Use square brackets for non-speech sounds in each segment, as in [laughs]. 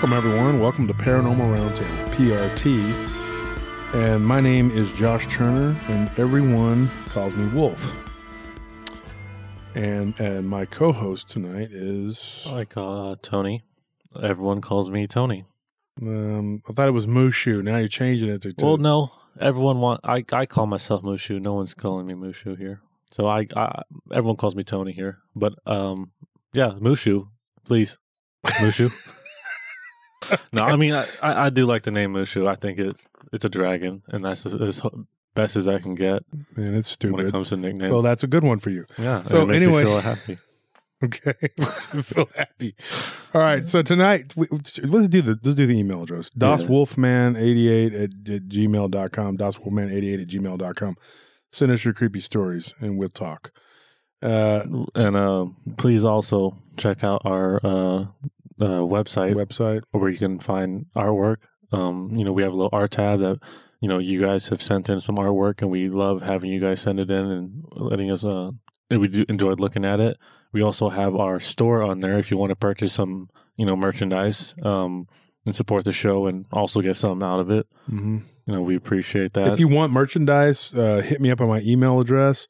Welcome, everyone. Welcome to Paranormal Roundtable, PRT. And my name is Josh Turner, and everyone calls me Wolf. And and my co-host tonight is Like uh, Tony. Everyone calls me Tony. um, I thought it was Mushu. Now you're changing it to, to Well, no, everyone want. I I call myself Mushu. No one's calling me Mushu here. So I, I everyone calls me Tony here. But um, yeah, Mushu, please, Mushu. [laughs] [laughs] no, I mean I, I, do like the name Mushu. I think it it's a dragon, and that's as best as I can get man, it's stupid when it comes to nicknames. So that's a good one for you. yeah. so it makes me anyway- feel happy. [laughs] Okay, [laughs] feel happy. All right, so tonight we, let's do the let's do the email address. DosWolfman88 at, at gmail.com. DosWolfman88 at gmail.com. Send us your creepy stories and we'll talk. Uh, And uh, please also check out our uh, uh, website website. where you can find artwork. Um, you know, we have a little art tab that you know you guys have sent in some artwork, and we love having you guys send it in and letting us. Uh, and we do enjoyed looking at it. We also have our store on there if you want to purchase some, you know, merchandise um, and support the show, and also get something out of it. hmm You know, we appreciate that. If you want merchandise, uh, hit me up on my email address,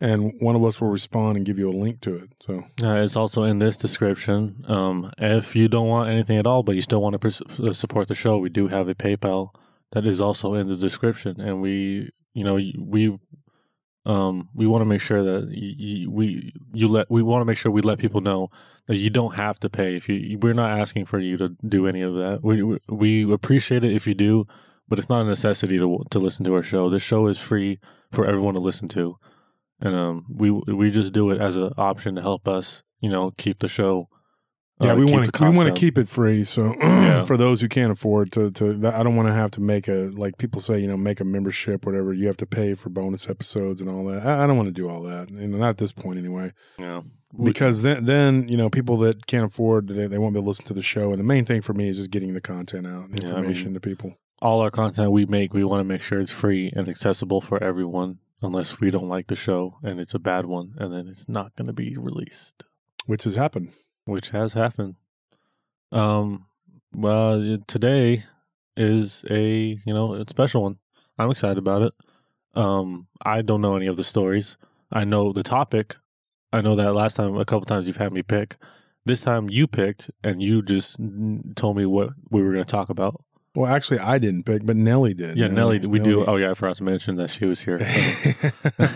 and one of us will respond and give you a link to it. So Uh, it's also in this description. Um, if you don't want anything at all, but you still want to pers- uh, support the show, we do have a PayPal that is also in the description, and we, you know, we, um, we want to make sure that we you let we want to make sure we let people know that you don't have to pay if you. We're not asking for you to do any of that. We- we appreciate it if you do, but it's not a necessity to to listen to our show. This show is free for everyone to listen to and um, we we just do it as an option to help us, you know, keep the show. yeah, uh, we want to we want to keep it free. So [clears throat] Yeah. for those who can't afford to to, I don't want to have to make a like people say, you know, make a membership, whatever. You have to pay for bonus episodes and all that. I, I don't want to do all that, and not at this point anyway. Yeah, Because then, then you know, people that can't afford, they, they won't be able to listen to the show. And the main thing for me is just getting the content out, and Yeah, I information mean- to people. all our content we make, we want to make sure it's free and accessible for everyone, unless we don't like the show and it's a bad one, and then it's not going to be released, Which has happened. which has happened. Um, well, today is a you know a special one. I'm excited about it. Um, I don't know any of the stories. I know the topic. I know that last time a couple times you've had me pick. This time you picked and you just told me what we were going to talk about. Well, actually, I didn't pick, but Nellie did. Yeah, Nelly, we do. Oh yeah, I forgot to mention that she was here. [laughs] [laughs]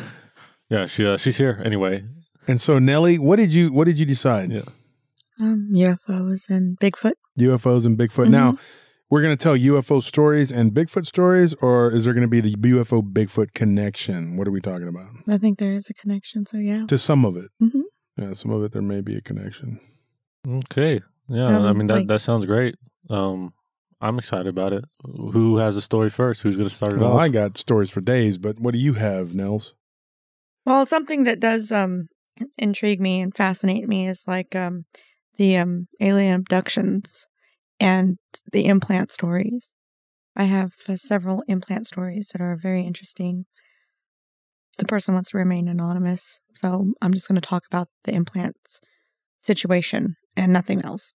yeah, she uh, she's here anyway. and so, Nellie, what did you what did you decide? Yeah. Um, UFOs and Bigfoot. UFOs and Bigfoot. Mhm. Now, we're going to tell UFO stories and Bigfoot stories, or is there going to be the UFO Bigfoot connection? What are we talking about? I think there is a connection. So yeah. To some of it. Mhm. Yeah, some of it there may be a connection. Okay, yeah, I Um, mean that like- that sounds great. Um, I'm excited about it. Who has a story first? Who's going to start it Well, off? I got stories for days, but what do you have, Nels? Well, something that does um intrigue me and fascinate me is like um the um alien abductions and the implant stories. I have uh, several implant stories that are very interesting. The person wants to remain anonymous, so I'm just going to talk about the implants situation and nothing else.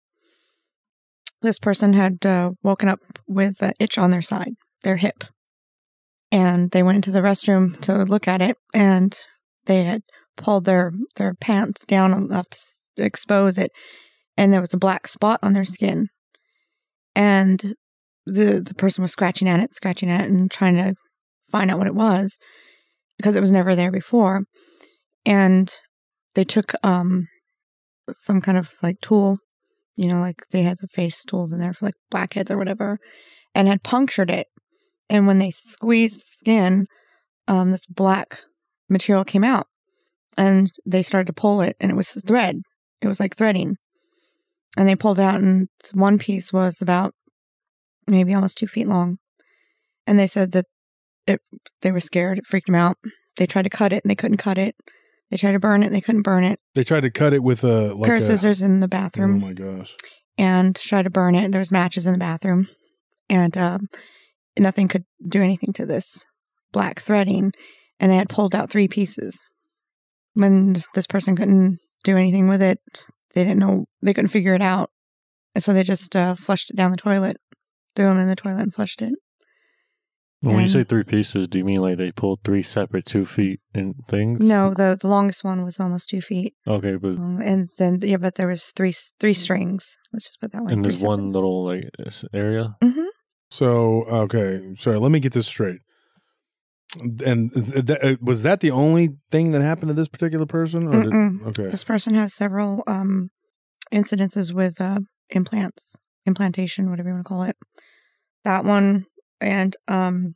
This person had uh, woken up with an itch on their side, their hip, and they went into the restroom to look at it, and they had pulled their their pants down enough to expose it, and there was a black spot on their skin, and the the person was scratching at it, scratching at it, and trying to find out what it was because it was never there before, and they took um some kind of like tool, you know, like they had the face tools in there for like blackheads or whatever, and had punctured it, and when they squeezed the skin, um, this black material came out and they started to pull it and it was thread. It was like threading. And they pulled it out and one piece was about maybe almost two feet long. And they said that it they were scared. It freaked them out. They tried to cut it and they couldn't cut it they tried to burn it and they couldn't burn it They tried to cut it with a like pair of a, scissors in the bathroom. Oh my gosh! and tried to burn it there was matches in the bathroom and um, nothing could do anything to this black threading and they had pulled out three pieces when this person couldn't do anything with it they didn't know they couldn't figure it out And so they just uh, flushed it down the toilet, threw them in the toilet and flushed it. When you say three pieces, do you mean like they pulled three separate two feet in things? No, the, the longest one was almost two feet Okay, but long, and then yeah, but there was three three strings. Let's just put that way. in this one little like s- area. Mm-hmm. So okay, sorry. Let me get this straight. And th- th- uh, was that the only thing that happened to this particular person? Or did, okay, This person has several um, incidences with uh, implants, implantation, whatever you want to call it. That one, and um,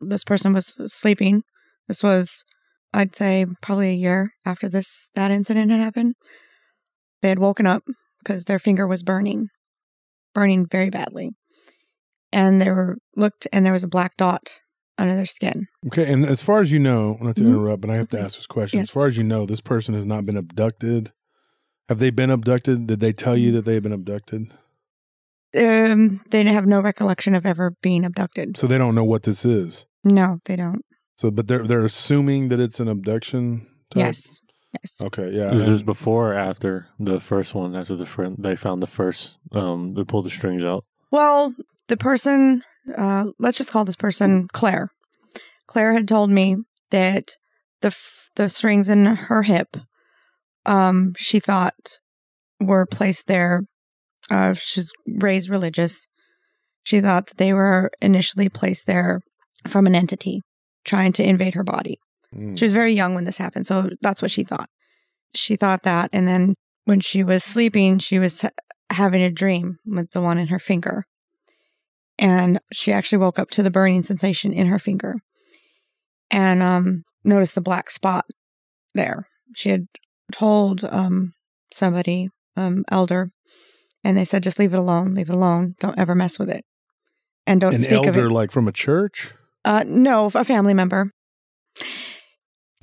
this person was sleeping. This was, I'd say, probably a year after this that incident had happened. They had woken up because their finger was burning, burning very badly, and they were looked, and there was a black dot under their skin. okay. And as far as you know, not to Mhm. interrupt, but I have to ask this question. As far as you know, this person has not been abducted. Have they been abducted? Did they tell you that they have been abducted? Um, they have no recollection of ever being abducted. So they don't know what this is. No, they don't. So, but they're they're assuming that it's an abduction. Type? Yes. Yes. Okay. Yeah. Is this and- before or after the first one? After the friend, they found the first. Um, they pulled the strings out. Well, the person, uh, let's just call this person Claire. Claire had told me that the f- the strings in her hip, um, she thought were placed there. Uh, she's raised religious. She thought that they were initially placed there from an entity trying to invade her body. Mm. She was very young when this happened, so that's what she thought. She thought that, and then when she was sleeping, she was ha- having a dream with the one in her finger, and she actually woke up to the burning sensation in her finger, and um, noticed a black spot there. She had told um, somebody, um, elder, and they said, "Just leave it alone. Leave it alone. Don't ever mess with it, and don't An speak of it." elder, like from a church. Uh, no, a family member.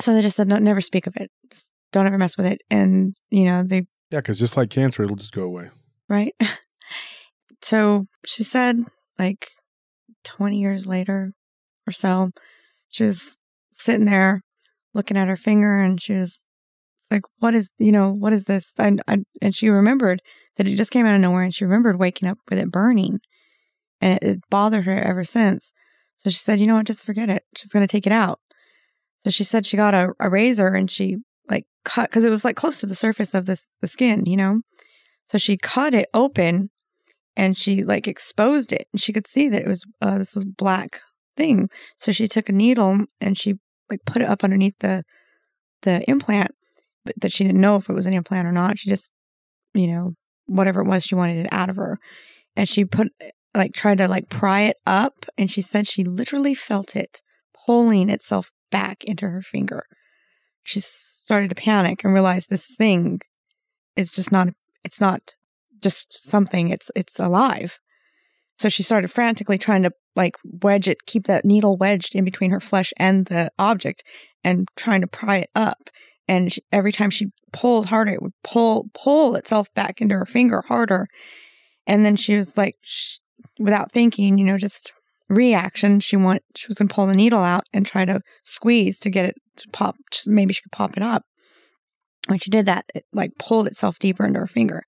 So they just said, no, never speak of it. Just don't ever mess with it. And, you know, they, Yeah, because just like cancer, it'll just go away. right? [laughs] so she said, like, 20 years later or so, she was sitting there looking at her finger and she was like, what is, you know, what is this? And, I, and she remembered that it just came out of nowhere and she remembered waking up with it burning and it, it bothered her ever since. So she said, you know what, just forget it. She's going to take it out. So she said she got a, a razor and she like cut, cause it was like close to the surface of this, the skin, you know? So she cut it open and she like exposed it and she could see that it was uh, this was black thing. So she took a needle and she like put it up underneath the, the implant, but that she didn't know if it was an implant or not. She just, you know, whatever it was, she wanted it out of her. And she put like tried to like pry it up and she said she literally felt it pulling itself back into her finger. She started to panic and realize this thing is just not it's not just something it's it's alive. So she started frantically trying to like wedge it, keep that needle wedged in between her flesh and the object and trying to pry it up. And she, every time she pulled harder, it would pull pull itself back into her finger harder. And then she was like, sh- without thinking, you know, just reaction. She want she was gonna pull the needle out and try to squeeze to get it to pop. Maybe she could pop it up. When she did that, it like pulled itself deeper into her finger,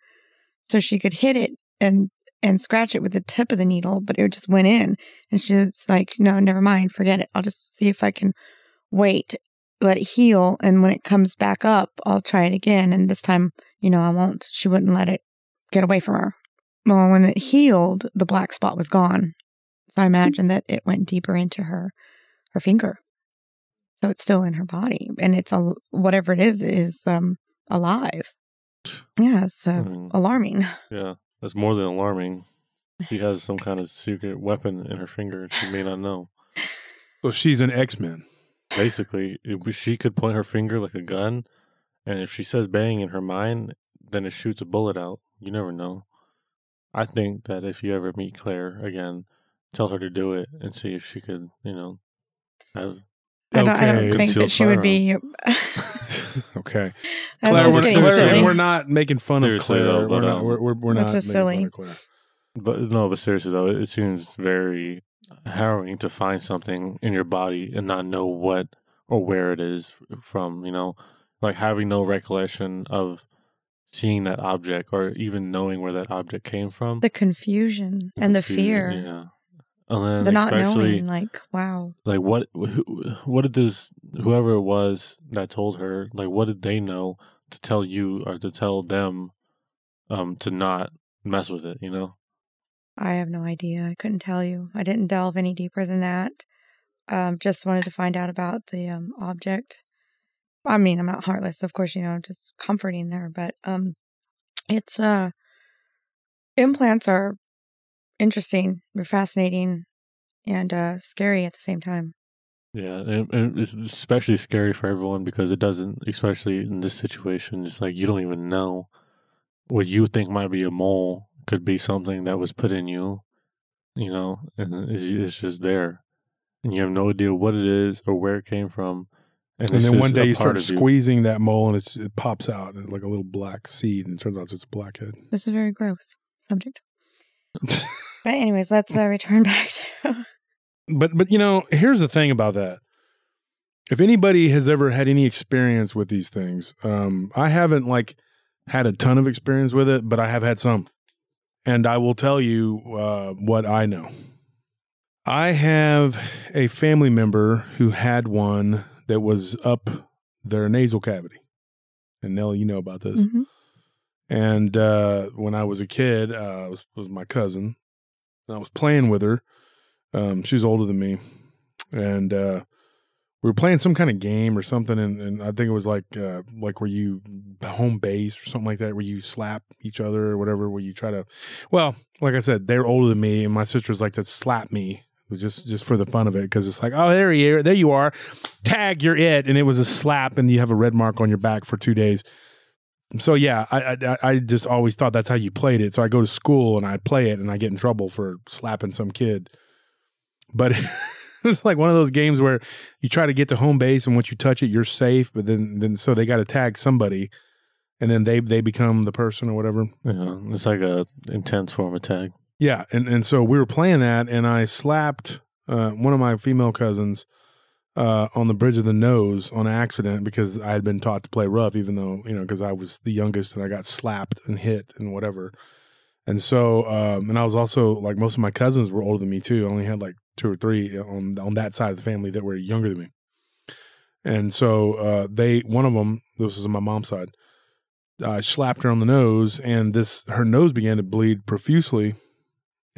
so she could hit it and and scratch it with the tip of the needle, but it just went in. And she was like, "No, never mind, forget it. I'll just see if I can wait, let it heal, and when it comes back up, I'll try it again. And this time, you know, I won't." She wouldn't let it get away from her. Well, when it healed, the black spot was gone. So I imagine that it went deeper into her her finger. So it's still in her body, and it's a whatever it is is um alive. [sighs] Yeah, it's uh, Mm. alarming. [laughs] Yeah, that's more than alarming. She has some kind of secret weapon in her finger she may not know. So she's an X Men. Basically, if she could point her finger like a gun, and if she says bang in her mind, then it shoots a bullet out. You never know. I think that if you ever meet Claire again, tell her to do it and see if she could, you know, have. I don't, I don't think that she would be. [laughs] okay, Claire, we're, Claire, we're not making fun of Claire. though, we're not. um, We're, we're, we're That's not just making fun silly. of Claire. But no, but seriously though, it seems very harrowing to find something in your body and not know what or where it is from. You know, like having no recollection of seeing that object or even knowing where that object came from. The confusion and the confusion, fear, Yeah. And then the not especially knowing, like, wow. like what who, what did this whoever it was that told her like what did they know to tell you or to tell them um to not mess with it, you know? I have no idea. I couldn't tell you. I didn't delve any deeper than that. Um, just wanted to find out about the um, object. I mean, I'm not heartless, of course. You know, just comforting there, but um, it's uh, implants are interesting. They're fascinating and uh, scary at the same time. Yeah, and, it's especially scary for everyone because it doesn't, especially in this situation, it's like you don't even know what you think might be a mole could be something that was put in you, you know, and it's, it's just there, and you have no idea what it is or where it came from. And, it's then one day you start of you. squeezing that mole and it's, it pops out like a little black seed and it turns out it's just a blackhead. This is a very gross subject. [laughs] But anyways, let's uh, return [laughs] back to. but but you know, here's the thing about that. If anybody has ever had any experience with these things, um, I haven't like had a ton of experience with it, but I have had some, and I will tell you uh, what I know. I have a family member who had one that was up their nasal cavity, and Nelly, you know about this. Mhm. And uh, when I was a kid, uh, it was, was my cousin. And I was playing with her. Um, she was older than me, and uh, we were playing some kind of game or something. And, and I think it was like uh, like where you home base or something like that, where you slap each other or whatever. Where you try to, well, like I said, they're older than me, and my sisters like to slap me. Just just for the fun of it because it's like, oh, there you are, there you are, tag, you're it, and it was a slap, and you have a red mark on your back for two days so yeah, I, I I just always thought that's how you played it. So I go to school and I play it and I get in trouble for slapping some kid. But [laughs] it's like one of those games where you try to get to home base and once you touch it, you're safe. But then then so they got to tag somebody, and then they they become the person or whatever. Yeah, it's like a intense form of tag. Yeah, and and so we were playing that, and I slapped uh, one of my female cousins uh, on the bridge of the nose on accident because I had been taught to play rough, even though you know because I was the youngest and I got slapped and hit and whatever. And so, um, and I was also like most of my cousins were older than me too. I only had like two or three on on that side of the family that were younger than me. And so uh, they, one of them, this was my mom's side, I slapped her on the nose, and this her nose began to bleed profusely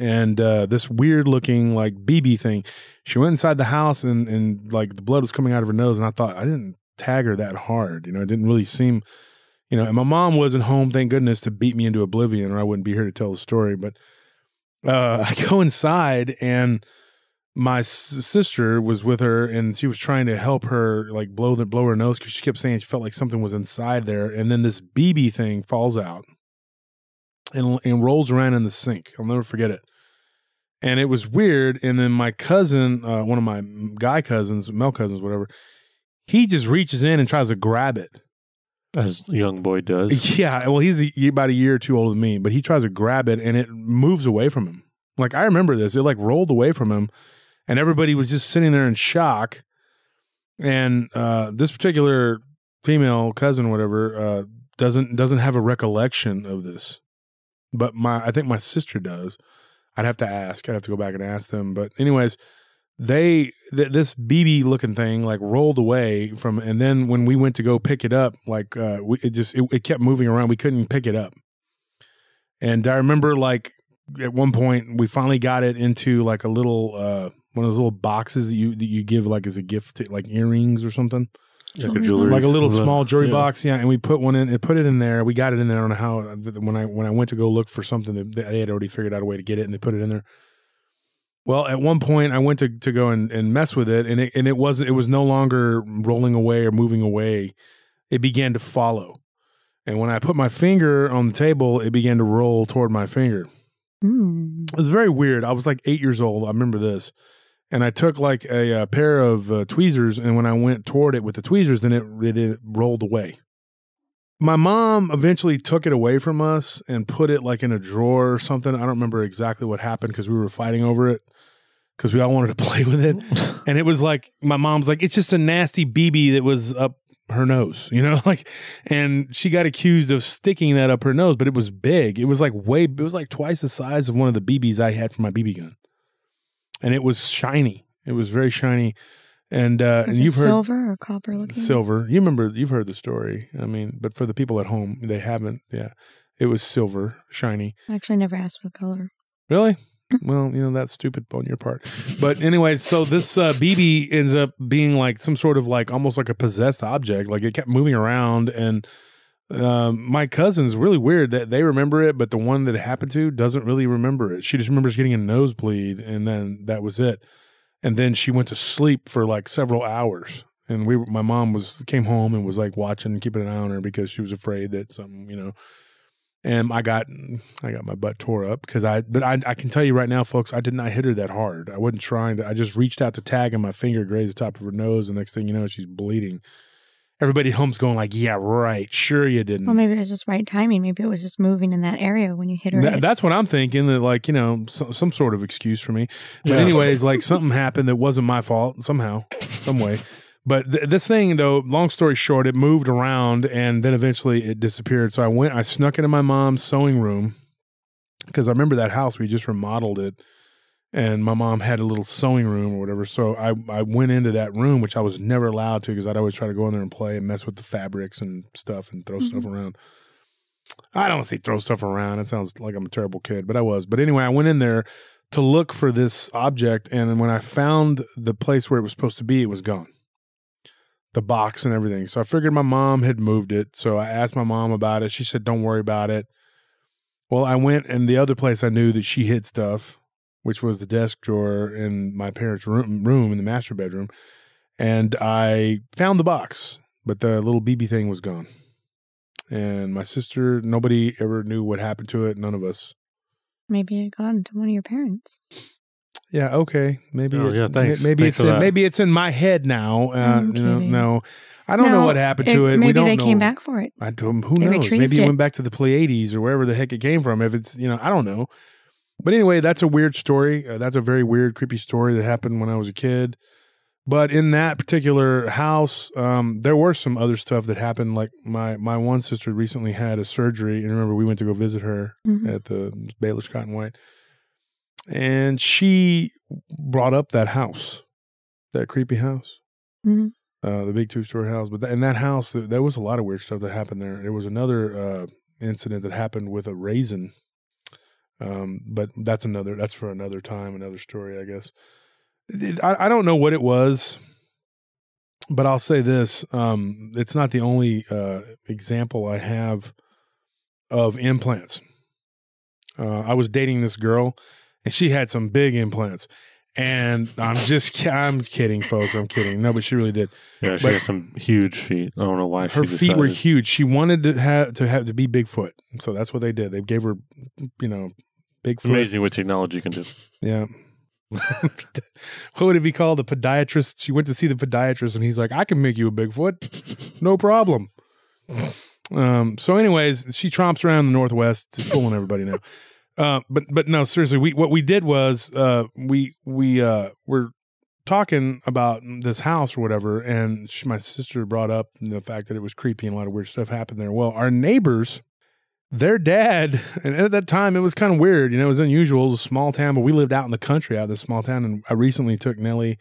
and uh, this weird looking like BB thing. She went inside the house and and like the blood was coming out of her nose, and I thought I didn't tag her that hard. You know, it didn't really seem, you know. And my mom wasn't home, thank goodness, to beat me into oblivion, or I wouldn't be here to tell the story. But uh, [laughs] I go inside and. My s- sister was with her, and she was trying to help her, like blow the blow her nose because she kept saying she felt like something was inside there. And then this BB thing falls out, and and rolls around in the sink. I'll never forget it and it was weird. And then my cousin, uh, one of my guy cousins, male cousins, whatever, he just reaches in and tries to grab it. As a young boy does. [laughs] Yeah, well, he's a, about a year or two older than me, but he tries to grab it and it moves away from him. Like I remember this, it like rolled away from him, and everybody was just sitting there in shock. And uh, this particular female cousin, whatever, uh, doesn't doesn't have a recollection of this, but my I think my sister does. I'd have to ask. I'd have to go back and ask them. But anyways, they th- this BB looking thing like rolled away from, and then when we went to go pick it up, like uh, we, it just it, it kept moving around. We couldn't pick it up. And I remember like at one point we finally got it into like a little uh one of those little boxes that you that you give like as a gift to, like earrings or something Like a Jewelry jewelry. like a little small jewelry yeah. box, yeah. And we put one in, and put it in there. We got it in there. I don't know how. When I when I went to go look for something, they they had already figured out a way to get it, and they put it in there. Well, at one point, I went to to go and, and mess with it, and it and it wasn't. It was no longer rolling away or moving away. It began to follow, and when I put my finger on the table, it began to roll toward my finger. Mm. It was very weird. I was like eight years old. I remember this. And I took like a, uh pair of uh, tweezers, and when I went toward it with the tweezers, then it, it it rolled away. My mom eventually took it away from us and put it like in a drawer or something. I don't remember exactly what happened because we were fighting over it because we all wanted to [laughs] play with it. [laughs] And it was like my mom's like, it's just a nasty BB that was up her nose, [laughs] you know, like, and she got accused of sticking that up her nose, but it was big. It was like way, it was like twice the size of one of the BBs I had for my BB gun, and it was shiny. It was very shiny, and uh, and you've heard silver or copper looking? silver. You remember? You've heard the story. I mean, but for the people at home, they haven't. Yeah, it was silver, shiny. I actually never asked for the color. Really? [laughs] Well, you know that's stupid on your part. But anyway, so this uh, BB ends up being like some sort of like almost like a possessed object. Like it kept moving around, and um, my cousin's really weird that they remember it, but the one that it happened to doesn't really remember it. She just remembers getting a nosebleed, and then that was it. And then she went to sleep for like several hours. And we, my mom was came home and was like watching, keeping an eye on her because she was afraid that something, you know, and I got I got my butt tore up because I but I I can tell you right now, folks, I did not hit her that hard. I wasn't trying to. I just reached out to tag and my finger grazed the top of her nose. And next thing you know, she's bleeding. Everybody at home's going like, "Yeah, right, sure you didn't." Well, maybe it was just right timing. Maybe it was just moving in that area when you hit her. That- head. that's what I'm thinking. That like you know some, some sort of excuse for me. But Yeah. anyways, like something happened that wasn't my fault somehow, some way. But th- this thing though, long story short, it moved around and then eventually it disappeared. So I went, I snuck into my mom's sewing room because I remember that house we just remodeled it, and my mom had a little sewing room or whatever. So I I went into that room, which I was never allowed to because I'd always try to go in there and play and mess with the fabrics and stuff and throw stuff mm-hmm. around. I don't say throw stuff around. It sounds like I'm a terrible kid, but I was. But anyway, I went in there to look for this object, and when I found the place where it was supposed to be, it was gone. The box and everything. So I figured my mom had moved it. So I asked my mom about it. She said, "Don't worry about it." Well, I went, and the other place I knew that she hid stuff, which was the desk drawer in my parents' room, room in the master bedroom, and I found the box, but the little BB thing was gone and my sister nobody ever knew what happened to it none of us maybe it got into one of your parents. yeah okay maybe Oh, it- yeah, thanks. maybe Thanks it's for in, that. maybe it's in my head now uh, I'm you know no i don't know what happened to it Maybe we don't they know came back for it. I don't, who They knows? Maybe it it. went back to the Pleiades or wherever the heck it came from. If it's, you know, I don't know. But anyway, that's a weird story. Uh, that's a very weird, creepy story that happened when I was a kid. But in that particular house, um, there were some other stuff that happened. Like my my one sister recently had a surgery, and remember we went to go visit her Mhm. at the Baylor Scott and White, and she brought up that house, that creepy house Mhm. uh, the big two story house. But th- in that house, th- there was a lot of weird stuff that happened there. There was another uh, incident that happened with a raisin. Um, but that's another. That's for another time, another story, I guess. I, I don't know what it was, but I'll say this: um, it's not the only uh, example I have of implants. Uh, I was dating this girl, and she had some big implants. And I'm just, I'm kidding, folks. I'm kidding. No, but she really did Yeah, she But- has some huge feet. I don't know why her feet were huge. She wanted to have to have to be Bigfoot, so that's what they did. They gave her, you know, Bigfoot. Amazing what technology can do. Yeah. [laughs] what would it be called? The podiatrist. She went to see the podiatrist, and he's like, "I can make you a Bigfoot, no problem." Um. So, anyways, she tromps around the Northwest, just fooling everybody now. [laughs] Uh, but but no, seriously, we what we did was uh we we uh were talking about this house or whatever, and she, my sister brought up the fact that it was creepy and a lot of weird stuff happened there. Well, our neighbors, their dad, and at that time it was kind of weird, you know, it was unusual. It was a small town, but we lived out in the country, out of this small town, and I recently took Nellie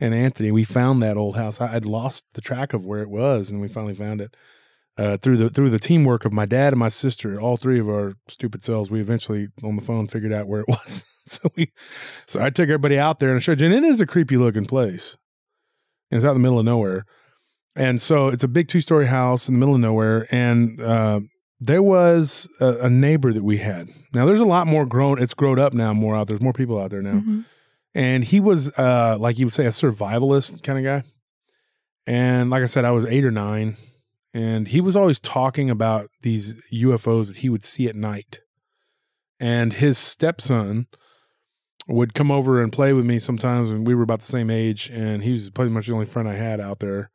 and Anthony. We found that old house. I, I'd lost the track of where it was, and we finally found it. Uh, through the through the teamwork of my dad and my sister, all three of our stupid selves, we eventually on the phone figured out where it [laughs] was. so we, so I took everybody out there and I showed you, and it is a creepy looking place. And it's out in the middle of nowhere, and so it's a big two story house in the middle of nowhere, and uh, there was a, a neighbor that we had. Now there's a lot more grown. It's grown up now, more out. There's more people out there now Mhm. and he was uh like you would say a survivalist kind of guy and like i said i was eight or nine and he was always talking about these ufos that he would see at night and his stepson would come over and play with me sometimes when we were about the same age and he was pretty much the only friend i had out there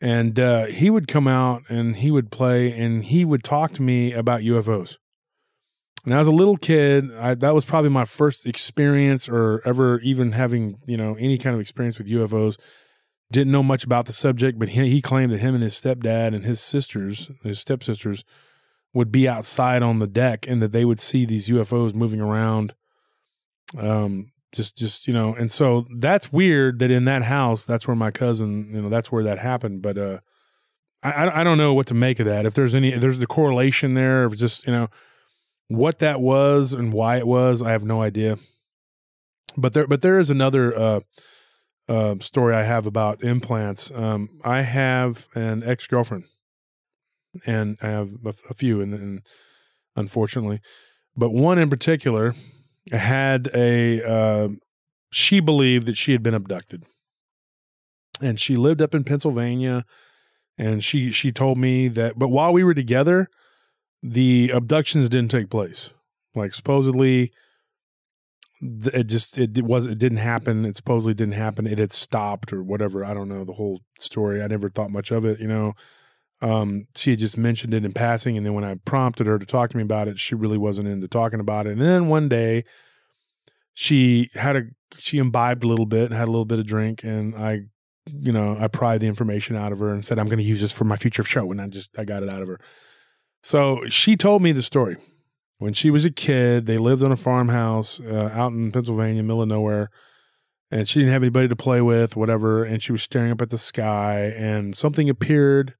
and uh, he would come out and he would play and he would talk to me about ufos and as a little kid, I, that was probably my first experience or ever even having, you know, any kind of experience with UFOs. didn't know much about the subject, but he, he claimed that him and his stepdad and his sisters, his stepsisters, would be outside on the deck and that they would see these UFOs moving around. Um, just, just you know, and so that's weird that in that house, that's where my cousin, you know, that's where that happened. But uh, I, I don't know what to make of that. If there's any, if there's the correlation there, of just you know what that was and why it was, I have no idea. But there, but there is another uh, uh, story I have about implants. Um, I have an ex girlfriend, and I have a, a few, and, and, unfortunately, but one in particular had a. Uh, she believed that she had been abducted, and she lived up in Pennsylvania. And she she told me that, but while we were together, the abductions didn't take place. Like supposedly, it just it, was it didn't happen. It supposedly didn't happen. It had stopped or whatever. I don't know the whole story. I never thought much of it. You know, um, she had just mentioned it in passing, and then when I prompted her to talk to me about it, she really wasn't into talking about it. And then one day, she had a she imbibed a little bit and had a little bit of drink, and I, you know, I pried the information out of her and said I'm going to use this for my future show, and I just I got it out of her. So she told me the story when she was a kid, they lived in a farmhouse uh, out in Pennsylvania, middle of nowhere, and she didn't have anybody to play with, whatever. And she was staring up at the sky, and something appeared,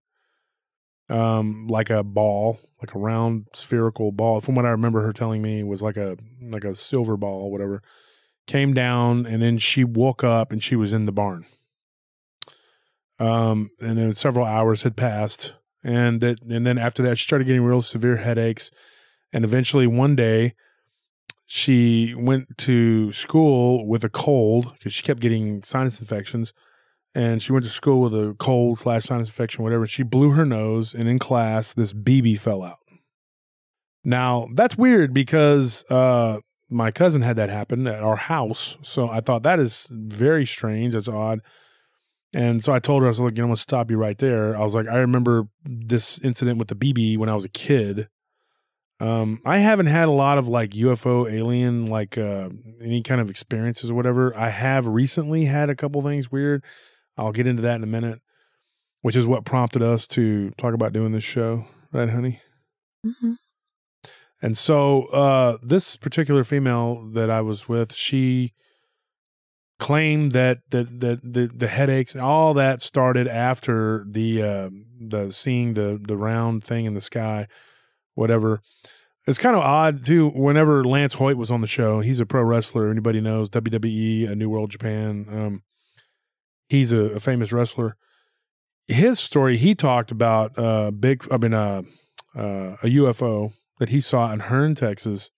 um, like a ball, like a round spherical ball. From what I remember her telling me, was like a like a silver ball, or whatever. Came down, and then she woke up, and she was in the barn. Um, and then several hours had passed, and that, and then after that, she started getting real severe headaches and eventually one day she went to school with a cold because she kept getting sinus infections. And she went to school with a cold slash sinus infection, whatever. She blew her nose, and in class, this BB fell out. Now, that's weird because uh, my cousin had that happen at our house. So I thought that is very strange. That's odd. And so I told her, I was like, you know, I'm to stop you right there. I was like, I remember this incident with the BB when I was a kid. Um, I haven't had a lot of like UFO alien, like uh, any kind of experiences or whatever. I have recently had a couple things weird. I'll get into that in a minute, which is what prompted us to talk about doing this show, right, honey? Mm-hmm. And so, uh, this particular female that I was with, she claimed that that that the, the headaches and all that started after the uh, the seeing the the round thing in the sky whatever. It's kind of odd too. Whenever Lance Hoyt was on the show, he's a pro wrestler. Anybody knows WWE, a New World Japan. Um, he's a, a, famous wrestler. His story, he talked about uh, big. I mean, uh, uh, a UFO that he saw in Hearne, Texas,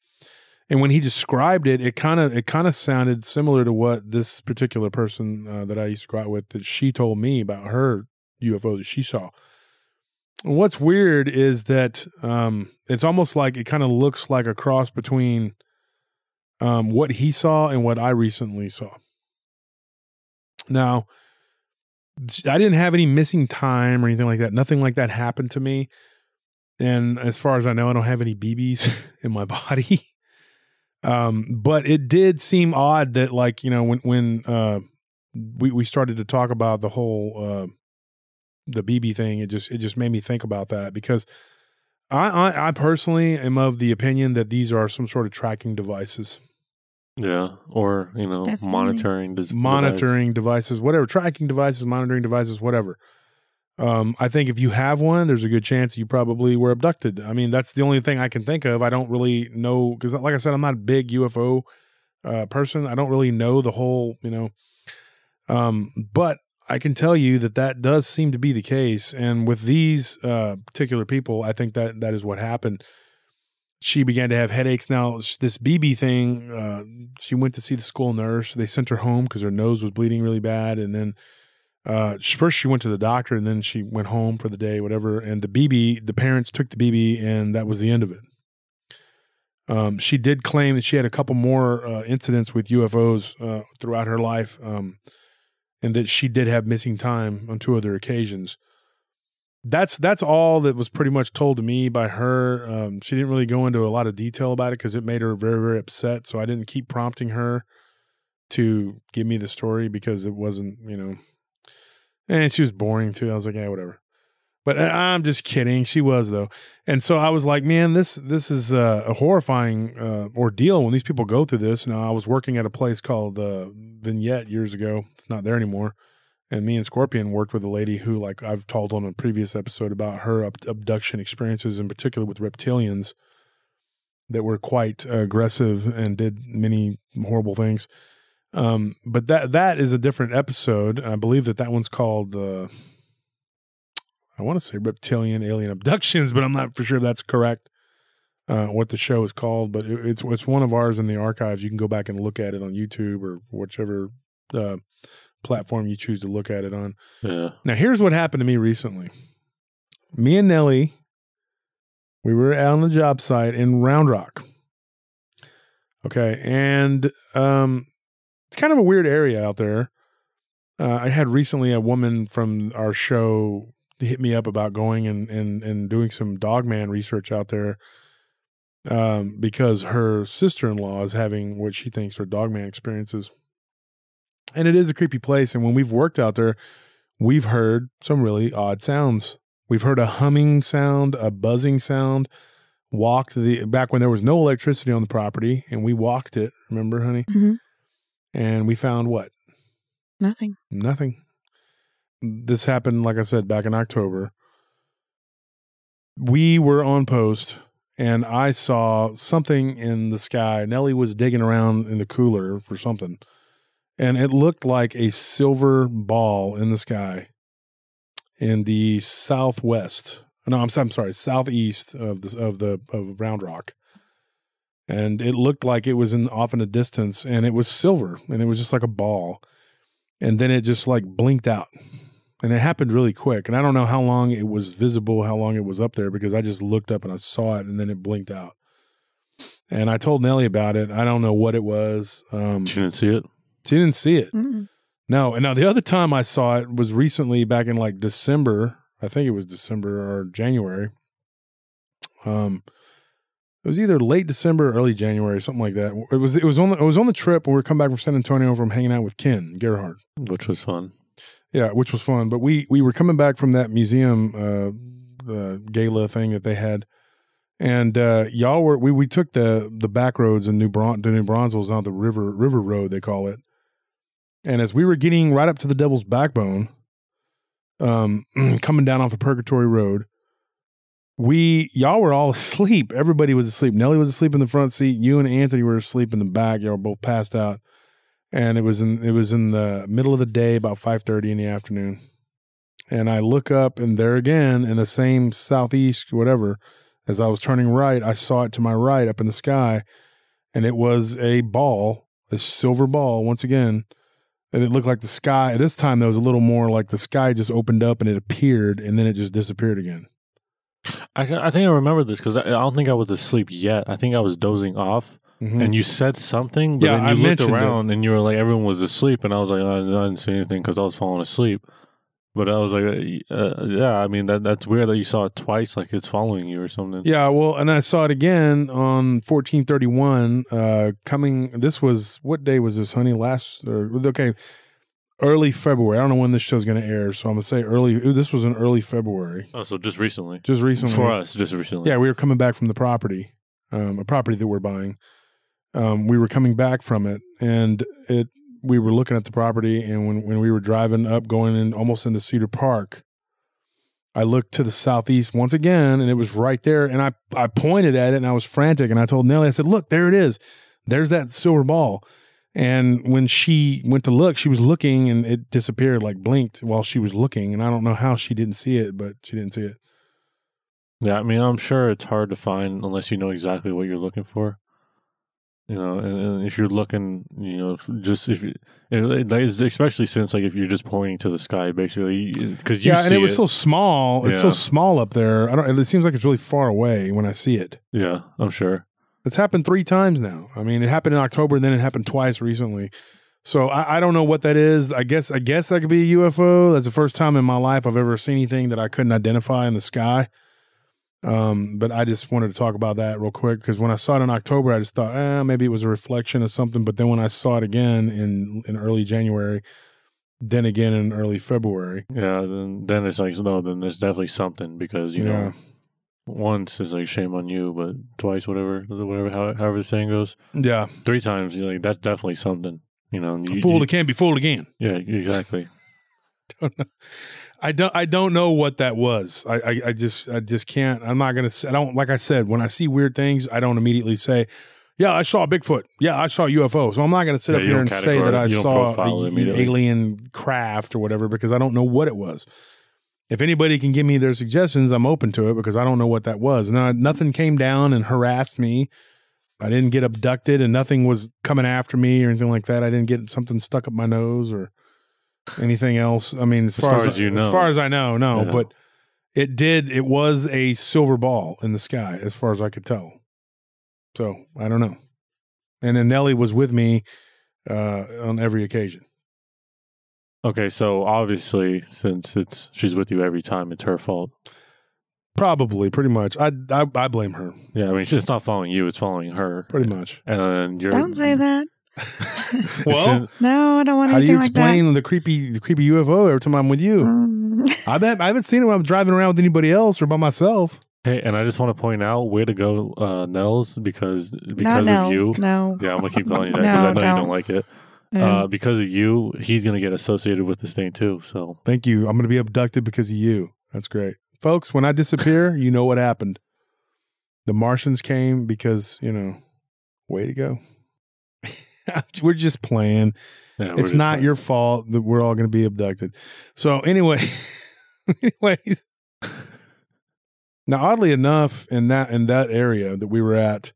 and when he described it, it kind of it kind of sounded similar to what this particular person uh, that I used to go out with that she told me about her UFO that she saw. What's weird is that um, it's almost like it kind of looks like a cross between um, what he saw and what I recently saw. Now, I didn't have any missing time or anything like that. Nothing like that happened to me. And as far as I know, I don't have any BBs [laughs] in my body. um, but it did seem odd that, like, you know, when when uh, we we started to talk about the whole uh, the BB thing, it just it just made me think about that because I, I, I personally am of the opinion that these are some sort of tracking devices. Yeah, or you know, Definitely. monitoring des- monitoring device. devices, whatever tracking devices, monitoring devices, whatever. Um, I think if you have one, there's a good chance you probably were abducted. I mean, that's the only thing I can think of. I don't really know because, like I said, I'm not a big UFO uh, person. I don't really know the whole, you know. Um, but I can tell you that that does seem to be the case. And with these uh, particular people, I think that that is what happened. She began to have headaches. Now, this BB thing, uh, she went to see the school nurse. They sent her home because her nose was bleeding really bad. And then uh, first she went to the doctor and then she went home for the day, whatever. And the BB, the parents took the BB and that was the end of it. Um, she did claim that she had a couple more uh, incidents with UFOs uh, throughout her life. Um, and that she did have missing time on two other occasions. That's that's all that was pretty much told to me by her. Um, she didn't really go into a lot of detail about it because it made her very very upset. So I didn't keep prompting her to give me the story because it wasn't you know and she was boring too. I was like, yeah, whatever. But uh, I'm just kidding. She was though, and so I was like, man, this this is uh, a horrifying uh, ordeal when these people go through this. Now I was working at a place called uh, Vignette years ago. It's not there anymore. And me and Scorpion worked with a lady who, like I've told on a previous episode about her abduction experiences, in particular with reptilians that were quite aggressive and did many horrible things. Um, but that that is a different episode. I believe that that one's called. Uh, I want to say reptilian alien abductions, but I'm not for sure that's correct. Uh, what the show is called, but it, it's it's one of ours in the archives. You can go back and look at it on YouTube or whichever uh, platform you choose to look at it on. Yeah. Now, here's what happened to me recently. Me and Nellie, we were out on the job site in Round Rock. Okay, and um, it's kind of a weird area out there. Uh, I had recently a woman from our show hit me up about going and and and doing some dogman research out there um, because her sister in law is having what she thinks are dogman experiences. And it is a creepy place. And when we've worked out there, we've heard some really odd sounds. We've heard a humming sound, a buzzing sound. Walked the back when there was no electricity on the property, and we walked it. Remember, honey? Mhm. And we found what? Nothing. Nothing. This happened, like I said, back in October. We were on post and I saw something in the sky. Nellie was digging around in the cooler for something. And it looked like a silver ball in the sky in the southwest. No, I'm, I'm sorry, southeast of the of the of Round Rock. And it looked like it was in off in the distance and it was silver and it was just like a ball and then it just like blinked out and it happened really quick and i don't know how long it was visible how long it was up there because i just looked up and i saw it and then it blinked out and i told nellie about it i don't know what it was um She didn't see it. She didn't see it Mm-mm. no and now the other time i saw it was recently back in like december i think it was december or january um it was either late December or early January, something like that. It was it was on the, it was on the trip when we were coming back from San Antonio from hanging out with Ken Gerhard. Which was fun. Yeah, which was fun. But we we were coming back from that museum uh, uh, gala thing that they had, and uh, y'all were we we took the the back roads in New Bron to New Braunfels on the river river road they call it, and as we were getting right up to the Devil's Backbone, um, [clears throat] coming down off of Purgatory Road. We y'all were all asleep. Everybody was asleep. Nellie was asleep in the front seat. You and Anthony were asleep in the back. Y'all were both passed out and it was in it was in the middle of the day about 5:30 in the afternoon and I look up and there again in the same southeast whatever as I was turning right I saw it to my right up in the sky and it was a ball a silver ball once again and it looked like the sky this time there was a little more like the sky just opened up and it appeared and then it just disappeared again I, I think I remember this because I, I don't think I was asleep yet. I think I was dozing off, Mhm. and you said something, but Yeah, then I you looked mentioned it. around and you were like, everyone was asleep, and I was like, I, I didn't see anything because I was falling asleep. But I was like, uh, uh, yeah, I mean that that's weird that you saw it twice, like it's following you or something. Yeah, well, and I saw it again on fourteen thirty one. Uh, coming, this was what day was this, honey? Last or okay, early February. I don't know when this show's going to air, so I'm gonna say early. ooh, This was in early February, Oh, so just recently just recently for us, just recently. Yeah, we were coming back from the property, um, a property that we're buying. Um, we were coming back from it, and it. We were looking at the property, and when when we were driving up, going in almost into Cedar Park, I looked to the southeast once again, and it was right there. And I I pointed at it, and I was frantic, and I told Nellie, I said, "Look, there it is. There's that silver ball." And when she went to look, she was looking, and it disappeared, like blinked while she was looking. And I don't know how she didn't see it, but she didn't see it. Yeah, I mean, I'm sure it's hard to find unless you know exactly what you're looking for. You know, and, and if you're looking, you know, just if you, it- especially since like if you're just pointing to the sky, basically, because yeah, see and it was so small. It's so small up there. I don't. It seems like it's really far away when I see it. yeah, I'm sure. It's happened three times now. I mean, it happened in October, and then it happened twice recently. So I, I don't know what that is. I guess I guess that could be a UFO. That's the first time in my life I've ever seen anything that I couldn't identify in the sky. Um, but I just wanted to talk about that real quick because when I saw it in October, I just thought, eh, maybe it was a reflection of something. But then when I saw it again in in early January, then again in early February. Yeah, then then it's like no, then there's definitely something because you Yeah. know, once is like shame on you, but twice, whatever, whatever, however the saying goes, Yeah, three times, you're like that's definitely something. You know, you, fooled you- it can't be fooled again. yeah, exactly. [laughs] I don't I don't know what that was. I, I I just I just can't. I'm not gonna. Say, I don't like I said when I see weird things, I don't immediately say, "Yeah, I saw a Bigfoot. Yeah, I saw UFO." So I'm not gonna sit Yeah, up here and say that I categorize- you don't saw an alien craft or whatever because I don't know what it was. If anybody can give me their suggestions, I'm open to it because I don't know what that was. Now, nothing came down and harassed me. I didn't get abducted and nothing was coming after me or anything like that. I didn't get something stuck up my nose or anything else. I mean, as, As far, far as, as you as far as I know, no. Yeah. But it did. It was a silver ball in the sky, as far as I could tell. So I don't know. And then Nellie was with me uh, on every occasion. Okay, so obviously, since it's she's with you every time, it's her fault. Probably, pretty much. I I, I blame her. Yeah, I mean, it's not following you; it's following her. Pretty much. And you're Don't say that. Well, No, I don't want how do anything you like explain the creepy the creepy UFO every time I'm with you? Um, [laughs] I bet I haven't seen it when I'm driving around with anybody else or by myself. Hey, and I just want to point out, way to go, uh, Nels, because not because of Nels, you. No. Yeah, I'm gonna keep calling you that [laughs] because I know you don't. don't like it. Uh, because of you, he's gonna get associated with this thing too. So Thank you. I'm going to be abducted because of you. That's great. Folks, when I disappear, you know what happened. The Martians came because, you know, way to go. [laughs] we're just playing. yeah, it's not like- your fault that we're all going to be abducted. So, anyway, [laughs] anyways. Now, oddly enough, in that in that area that we were at,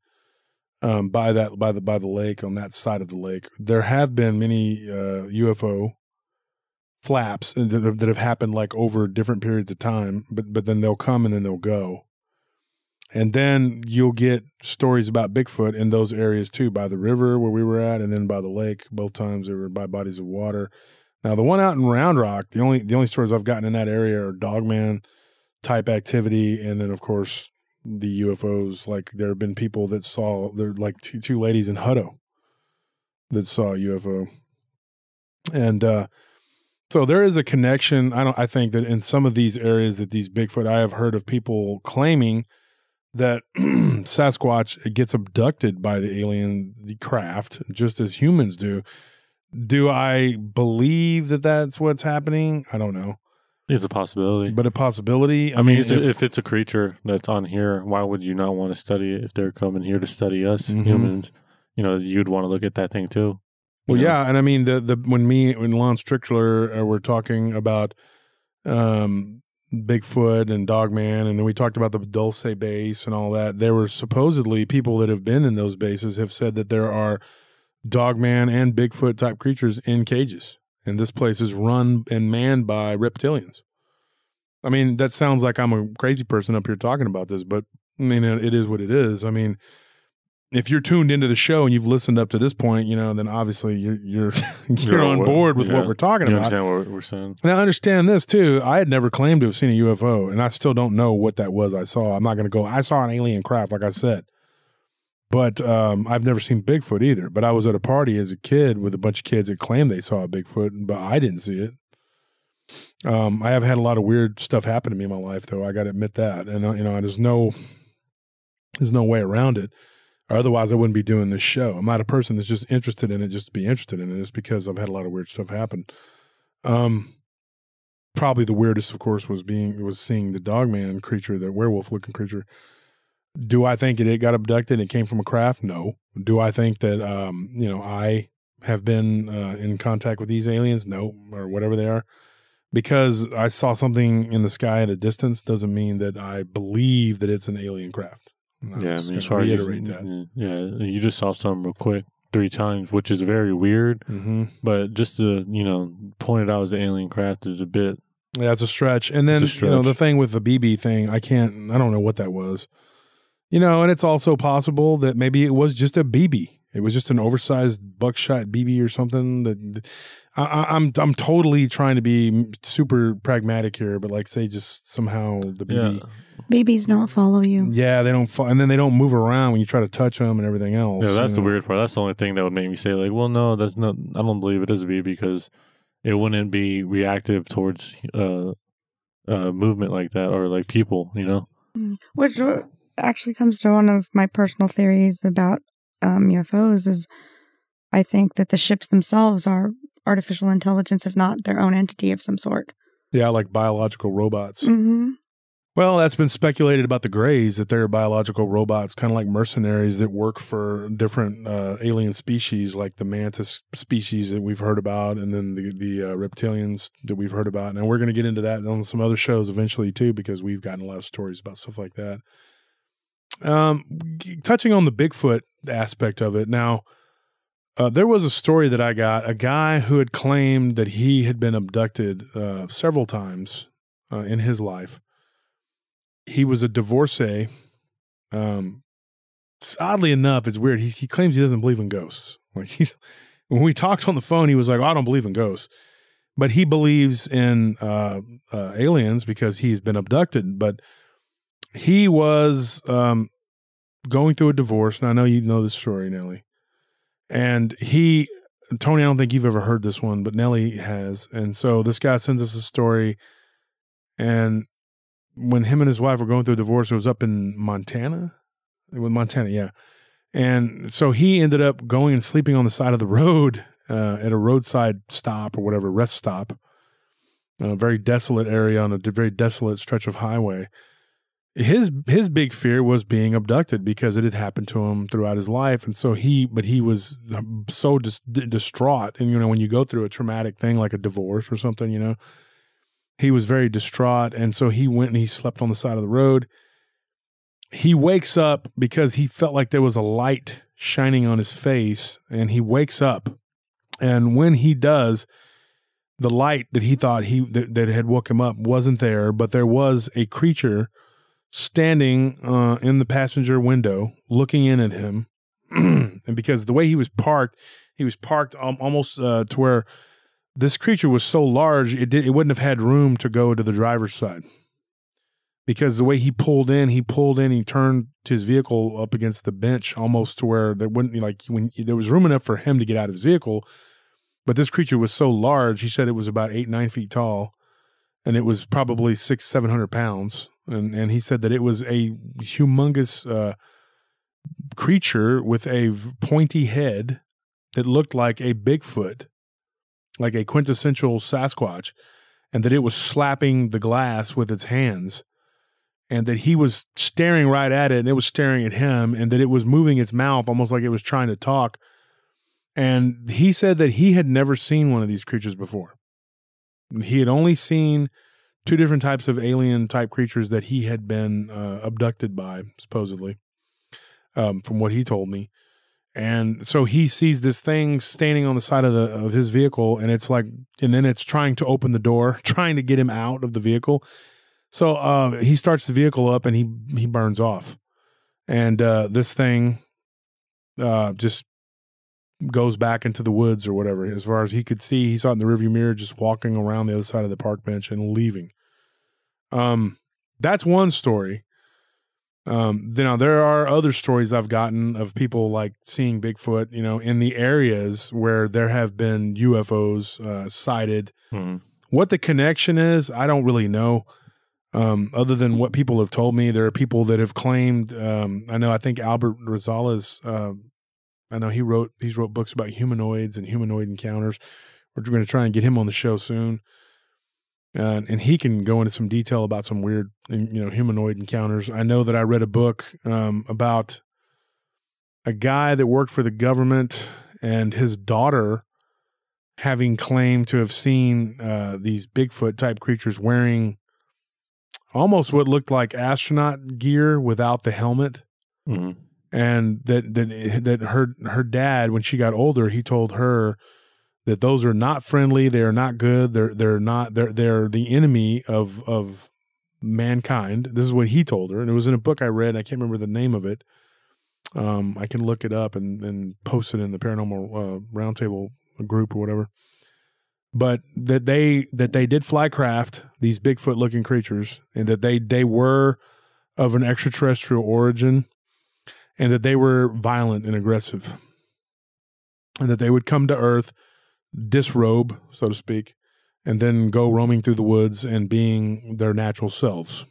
um, by that by the by the lake on that side of the lake, there have been many uh, UFO flaps that have, that have happened like over different periods of time. But but then they'll come and then they'll go, and then you'll get stories about Bigfoot in those areas too, by the river where we were at, and then by the lake. Both times they were by bodies of water. Now the one out in Round Rock, the only the only stories I've gotten in that area are Dogman type activity, and then of course the UFOs. Like there have been people that saw there like two two ladies in Hutto that saw a UFO, and uh, so there is a connection. I don't. I think that in some of these areas that these Bigfoot, I have heard of people claiming that [clears throat] Sasquatch gets abducted by the alien the craft just as humans do. Do I believe that that's what's happening? I don't know, It's a possibility. but a possibility. I, I mean, mean, if, if it's a creature that's on here, why would you not want to study it? If they're coming here to study us Mhm. humans, you know, you'd want to look at that thing too. Well, know? yeah, and I mean the the when me and Lon Strickler uh, were talking about um Bigfoot and Dogman, and then we talked about the Dulce base and all that. There were supposedly people that have been in those bases have said that there are Dogman and Bigfoot type creatures in cages, and this place is run and manned by reptilians. I mean, that sounds like I'm a crazy person up here talking about this, but I mean, it, it is what it is. I mean, if you're tuned into the show and you've listened up to this point, you know, then obviously you're you're [laughs] you're, You're on board with yeah. what we're talking You about. understand what we're saying? And I understand this too. I had never claimed to have seen a UFO, and I still don't know what that was I saw. I'm not going to go, I saw an alien craft, like I said. But um, I've never seen Bigfoot either. But I was at a party as a kid with a bunch of kids that claimed they saw a Bigfoot, but I didn't see it. Um, I have had a lot of weird stuff happen to me in my life, though. I got to admit that, and uh, you know, there's no, there's no way around it. Or otherwise, I wouldn't be doing this show. I'm not a person that's just interested in it just to be interested in it. It's because I've had a lot of weird stuff happen. Um, probably the weirdest, of course, was being was seeing the dogman creature, the werewolf looking creature. Do I think it, it got abducted and it came from a craft? No. Do I think that um, you know I have been uh, in contact with these aliens? No, or whatever they are. Because I saw something in the sky at a distance doesn't mean that I believe that it's an alien craft. I'm yeah, I mean, as far as you, that. yeah, you just saw something real quick three times, which is very weird. Mm-hmm. But just to you know point it out as the alien craft is a bit. Yeah, it's a stretch. And then a you know the thing with the BB thing, I can't. I don't know what that was. You know, and it's also possible that maybe it was just a BB. It was just an oversized buckshot BB or something. That I, I- I'm I'm totally trying to be super pragmatic here, but like say just somehow the BB. Yeah, Babies don't follow you. Yeah, they don't, fall, and then they don't move around when you try to touch them and everything else. yeah, that's you the know. weird part. That's the only thing that would make me say like, well, no, that's not. I don't believe it is a BB because it wouldn't be reactive towards uh, uh, movement like that or like people, you know. Mm. Which uh, actually comes to one of my personal theories about um, UFOs is I think that the ships themselves are artificial intelligence, if not their own entity of some sort. Yeah, like biological robots. Mm-hmm. Well, that's been speculated about the Greys that they're biological robots, kind of like mercenaries that work for different uh, alien species, like the mantis species that we've heard about, and then the the uh, reptilians that we've heard about. And we're going to get into that on some other shows eventually too, because we've gotten a lot of stories about stuff like that. Um, touching on the Bigfoot aspect of it now. Uh, there was a story that I got a guy who had claimed that he had been abducted uh, several times uh, in his life he was a divorcee. Um, oddly enough, it's weird. He, he claims he doesn't believe in ghosts. Like he's when we talked on the phone, he was like, oh, "I don't believe in ghosts," but he believes in uh, uh, aliens because he's been abducted. But he was um, going through a divorce, and I know you know this story, Nellie. And he, Tony, I don't think you've ever heard this one, but Nelly has. And so this guy sends us a story, and when him and his wife were going through a divorce, it was up in Montana. With Montana, yeah. And so he ended up going and sleeping on the side of the road uh, at a roadside stop or whatever, rest stop, a very desolate area on a very desolate stretch of highway. His his big fear was being abducted because it had happened to him throughout his life, and so he, but he was um, so dis- distraught. And you know, when you go through a traumatic thing like a divorce or something, you know, he was very distraught. And so he went and he slept on the side of the road. He wakes up because he felt like there was a light shining on his face. And he wakes up. And when he does, the light that he thought he that, that had woke him up wasn't there, but there was a creature standing uh, in the passenger window looking in at him. [clears throat] and because the way he was parked, he was parked um, almost uh, to where this creature was so large it did, it wouldn't have had room to go to the driver's side because the way he pulled in he pulled in he turned his vehicle up against the bench almost to where there wouldn't be like when there was room enough for him to get out of his vehicle but this creature was so large he said it was about eight nine feet tall and it was probably six seven hundred pounds and and he said that it was a humongous uh, creature with a pointy head that looked like a bigfoot like a quintessential Sasquatch, and that it was slapping the glass with its hands, and that he was staring right at it, and it was staring at him, and that it was moving its mouth almost like it was trying to talk. And he said that he had never seen one of these creatures before. He had only seen two different types of alien type creatures that he had been uh, abducted by, supposedly, um, from what he told me. And so he sees this thing standing on the side of the of his vehicle and it's like and then it's trying to open the door [laughs] trying to get him out of the vehicle. So uh, he starts the vehicle up and he he burns off. And uh, this thing uh, just goes back into the woods or whatever. As far as he could see he saw it in the rearview mirror just walking around the other side of the park bench and leaving um that's one story um, you know, there are other stories I've gotten of people like seeing Bigfoot, you know, in the areas where there have been UFOs uh, sighted. Mm-hmm. What the connection is, I don't really know. Um, other than what people have told me, there are people that have claimed. Um, I know. I think Albert Rosales. Uh, I know he wrote. He's wrote books about humanoids and humanoid encounters. We're going to try and get him on the show soon uh, and he can go into some detail about some weird, you know, humanoid encounters. I know that I read a book um, about a guy that worked for the government and his daughter having claimed to have seen uh, these Bigfoot type creatures wearing almost what looked like astronaut gear without the helmet. Mm-hmm. And that that that her her dad, when she got older, he told her that those are not friendly. They are not good. They're they're not they're they're the enemy of of mankind. This is what he told her, and it was in a book I read. I can't remember the name of it. Um, I can look it up and and post it in the paranormal uh, roundtable group or whatever. But that they that they did fly craft these Bigfoot looking creatures, and that they they were of an extraterrestrial origin, and that they were violent and aggressive, and that they would come to Earth disrobe, so to speak, and then go roaming through the woods and being their natural selves.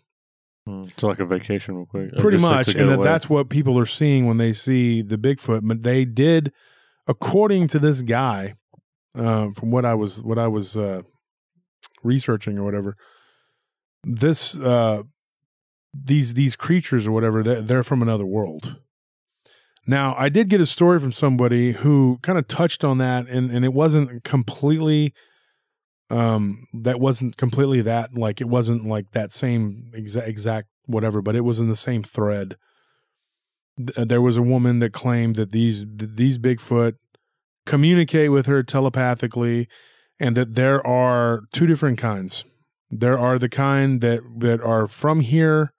It's like a vacation, real quick. Uh, Pretty just, like, much, and that that's what people are seeing when they see the Bigfoot. But they did, according to this guy, um, from what I was what I was uh, researching or whatever, this uh, these these creatures or whatever they're, they're from another world. Now, I did get a story from somebody who kind of touched on that, and and it wasn't completely. Um, that wasn't completely that like it wasn't like that same exact exact whatever, but it was in the same thread. Th- There was a woman that claimed that these th- these Bigfoot communicate with her telepathically, and that there are two different kinds. There are the kind that that are from here,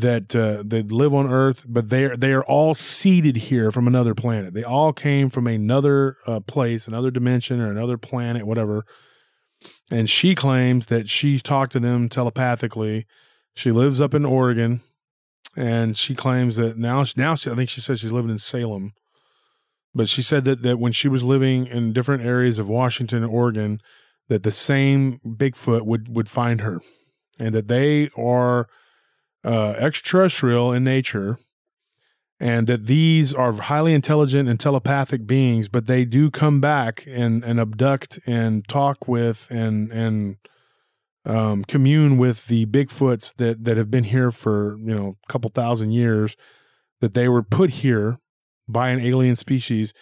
that uh, that live on Earth, but they are they are all seeded here from another planet. They all came from another uh, place, another dimension, or another planet, whatever. And she claims that she talked to them telepathically. She lives up in Oregon, and she claims that now now she, I think she says she's living in Salem. But she said that that when she was living in different areas of Washington and Oregon, that the same Bigfoot would would find her, and that they are uh, extraterrestrial in nature, and that these are highly intelligent and telepathic beings, but they do come back and and abduct and talk with and and um, commune with the Bigfoots that that have been here for you know a couple thousand years, that they were put here by an alien species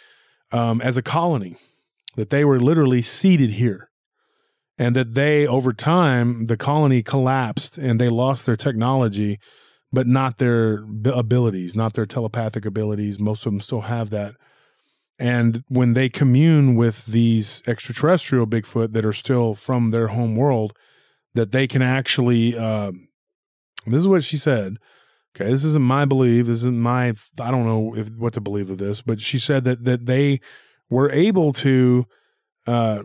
um, as a colony, that they were literally seeded here and that they over time the colony collapsed and they lost their technology but not their abilities not their telepathic abilities. Most of them still have that. And when they commune with these extraterrestrial bigfoot that are still from their home world that they can actually uh, this is what she said. Okay this isn't my belief. This isn't my i don't know if what to believe of this but she said that that they were able to uh,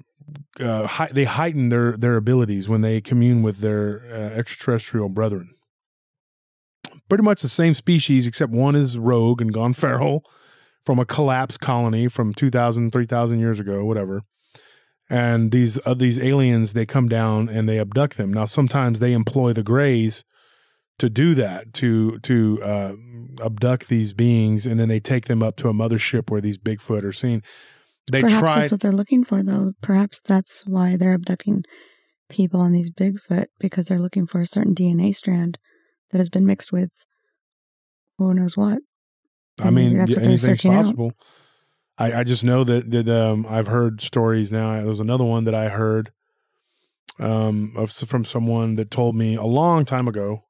uh, hei- they heighten their their abilities when they commune with their uh, extraterrestrial brethren. Pretty much the same species, except one is rogue and gone [laughs] feral from a collapsed colony from 2,000, 3,000 years ago, whatever. And these uh, these aliens, they come down and they abduct them. Now, sometimes they employ the Greys to do that, to to uh, abduct these beings, and then they take them up to a mothership where these Bigfoot are seen. They Perhaps tried. that's what they're looking for, though. Perhaps that's why they're abducting people on these Bigfoot because they're looking for a certain DNA strand that has been mixed with who knows what. I mean, that's yeah, what they're anything's searching out. possible. I, I just know that that um, I've heard stories now. There was another one that I heard um, of from someone that told me a long time ago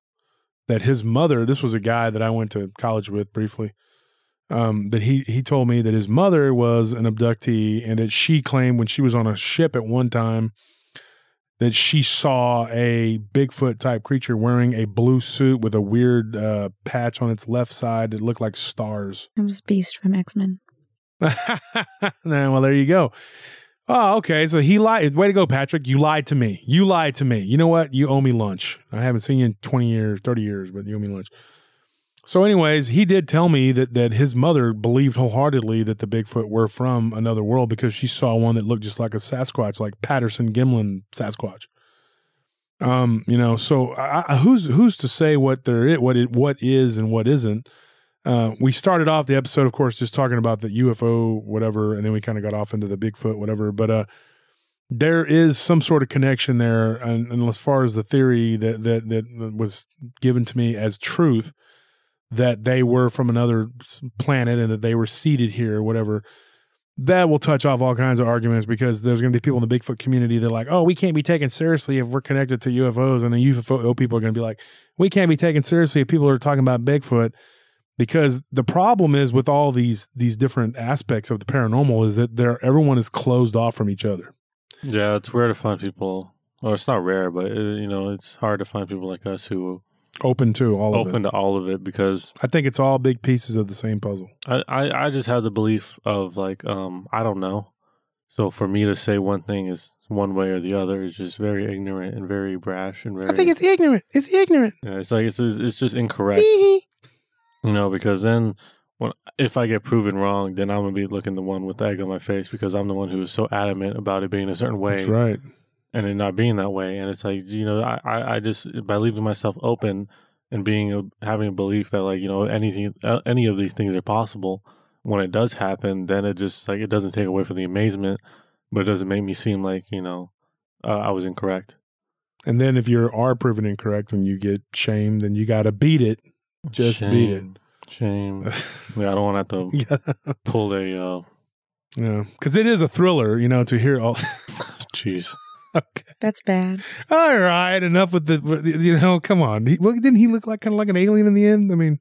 that his mother. This was a guy that I went to college with briefly. Um, that he he told me that his mother was an abductee and that she claimed when she was on a ship at one time that she saw a Bigfoot type creature wearing a blue suit with a weird uh, patch on its left side that looked like stars. It was Beast from X Men. [laughs] well, there you go. Oh, okay. So he lied. Way to go, Patrick. You lied to me. You lied to me. You know what? You owe me lunch. I haven't seen you in 20 years, 30 years, but you owe me lunch. So, anyways, he did tell me that that his mother believed wholeheartedly that the Bigfoot were from another world because she saw one that looked just like a Sasquatch, like Patterson Gimlin Sasquatch. Um, you know, so I, who's who's to say what there is, what it what is and what isn't? Uh, we started off the episode, of course, just talking about the UFO, whatever, and then we kind of got off into the Bigfoot, whatever. But uh, there is some sort of connection there, and, and as far as the theory that that that was given to me as truth, that they were from another planet and that they were seeded here, or whatever. That will touch off all kinds of arguments because there's going to be people in the Bigfoot community that are like, oh, we can't be taken seriously if we're connected to UFOs, and the UFO people are going to be like, we can't be taken seriously if people are talking about Bigfoot because the problem is with all these these different aspects of the paranormal is that there everyone is closed off from each other. Yeah, it's rare to find people, or it's not rare, but uh you know, it's hard to find people like us who Open to all of open it. to all of it because I think it's all big pieces of the same puzzle. I, I, I just have the belief of like um I don't know. So for me to say one thing is one way or the other is just very ignorant and very brash and very. I think it's ignorant. It's ignorant. Yeah, it's like it's it's just incorrect. You know, because then when if I get proven wrong, then I'm gonna be looking the one with the egg on my face because I'm the one who is so adamant about it being a certain way That's right. And it not being that way. And it's like you know, I I, just by leaving myself open and being a, having a belief that like you know anything uh, any of these things are possible. When it does happen, then it just like it doesn't take away from the amazement, but it doesn't make me seem like you know uh, I was incorrect. And then if you are proven incorrect when you get shamed, then you got to beat it. Just beat it. Shame. [laughs] Yeah, I don't want to have to yeah. pull a. Uh, Yeah. Because it is a thriller, you know, to hear all. [laughs] Jeez. [laughs] okay. That's bad. All right. Enough with the, you know, come on. He, look, didn't he look like kind of like an alien in the end? I mean,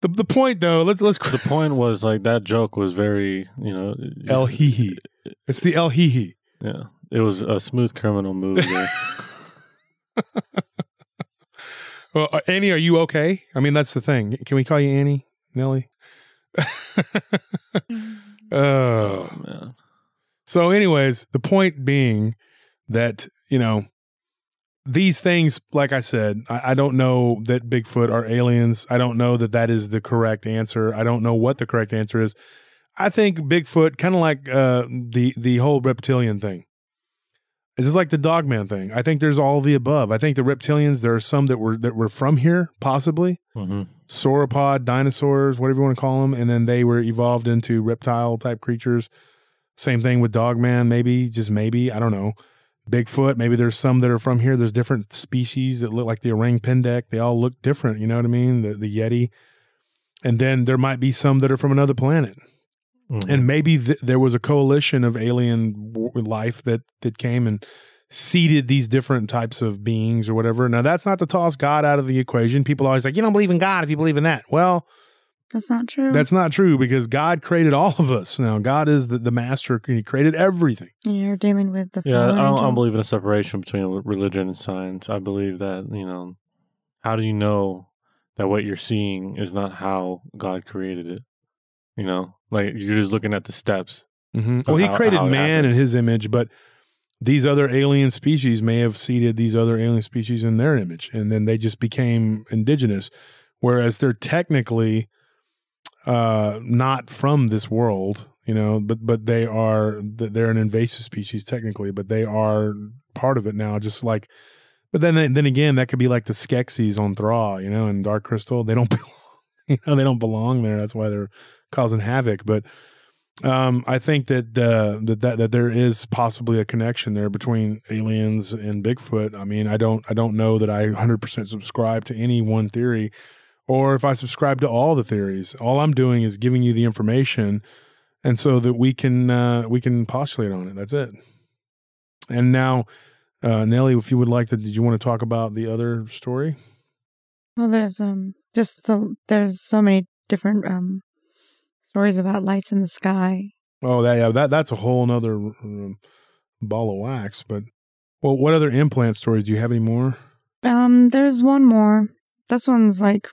the the point though, let's, let's, The point was like that joke was very you know. El hee hee. It's the El hee hee. Yeah, it was a smooth criminal move. [laughs] Well, uh, Annie, are you okay? I mean, that's the thing. Can we call you Annie, Nelly? [laughs] oh, oh man. So, anyways, the point being that, you know, these things, like I said, I, I don't know that Bigfoot are aliens. I don't know that that is the correct answer. I don't know what the correct answer is. I think Bigfoot, kind of like uh, the the whole reptilian thing. It's just like the dogman thing. I think there's all the above. I think the reptilians, there are some that were that were from here, possibly hmm sauropod dinosaurs, whatever you want to call them, and then they were evolved into reptile type creatures. Same thing with Dogman, maybe, just maybe, I don't know. Bigfoot, maybe there's some that are from here. There's different species that look like the orang pendek. They all look different, you know what I mean? The the Yeti. And then there might be some that are from another planet. Mm-hmm. And maybe th- there was a coalition of alien w- life that that came and seeded these different types of beings or whatever. Now that's not to toss God out of the equation. People always like, you don't believe in God if you believe in that. Well, That's not true. that's not true because God created all of us. Now God is the, the master. He created everything. You're dealing with the yeah, I don't, I don't believe in a separation between religion and science. I believe that you know, how do you know that what you're seeing is not how God created it? You know, like you're just looking at the steps. Mm-hmm. Well, he how- created how man in his image, but these other alien species may have seeded these other alien species in their image, and then they just became indigenous. Whereas they're technically uh, not from this world, you know, but but they are they're an invasive species technically, but they are part of it now. Just like, but then then again, that could be like the Skeksis on Thra, you know, and Dark Crystal. They don't [laughs] belong, you know, they don't belong there. That's why they're causing havoc. But um, I think that, uh, that that that there is possibly a connection there between aliens and Bigfoot. I mean, I don't I don't know that I 100% subscribe to any one theory, or if I subscribe to all the theories. All I'm doing is giving you the information, and so that we can uh, we can postulate on it. That's it. And now, uh, Nelly, if you would like to, did you want to talk about the other story? Well, there's um just the there's so many different um stories about lights in the sky. Oh, that yeah, that that's a whole nother um, ball of wax. But well, what other implant stories do you have any more? Um, there's one more. This one's like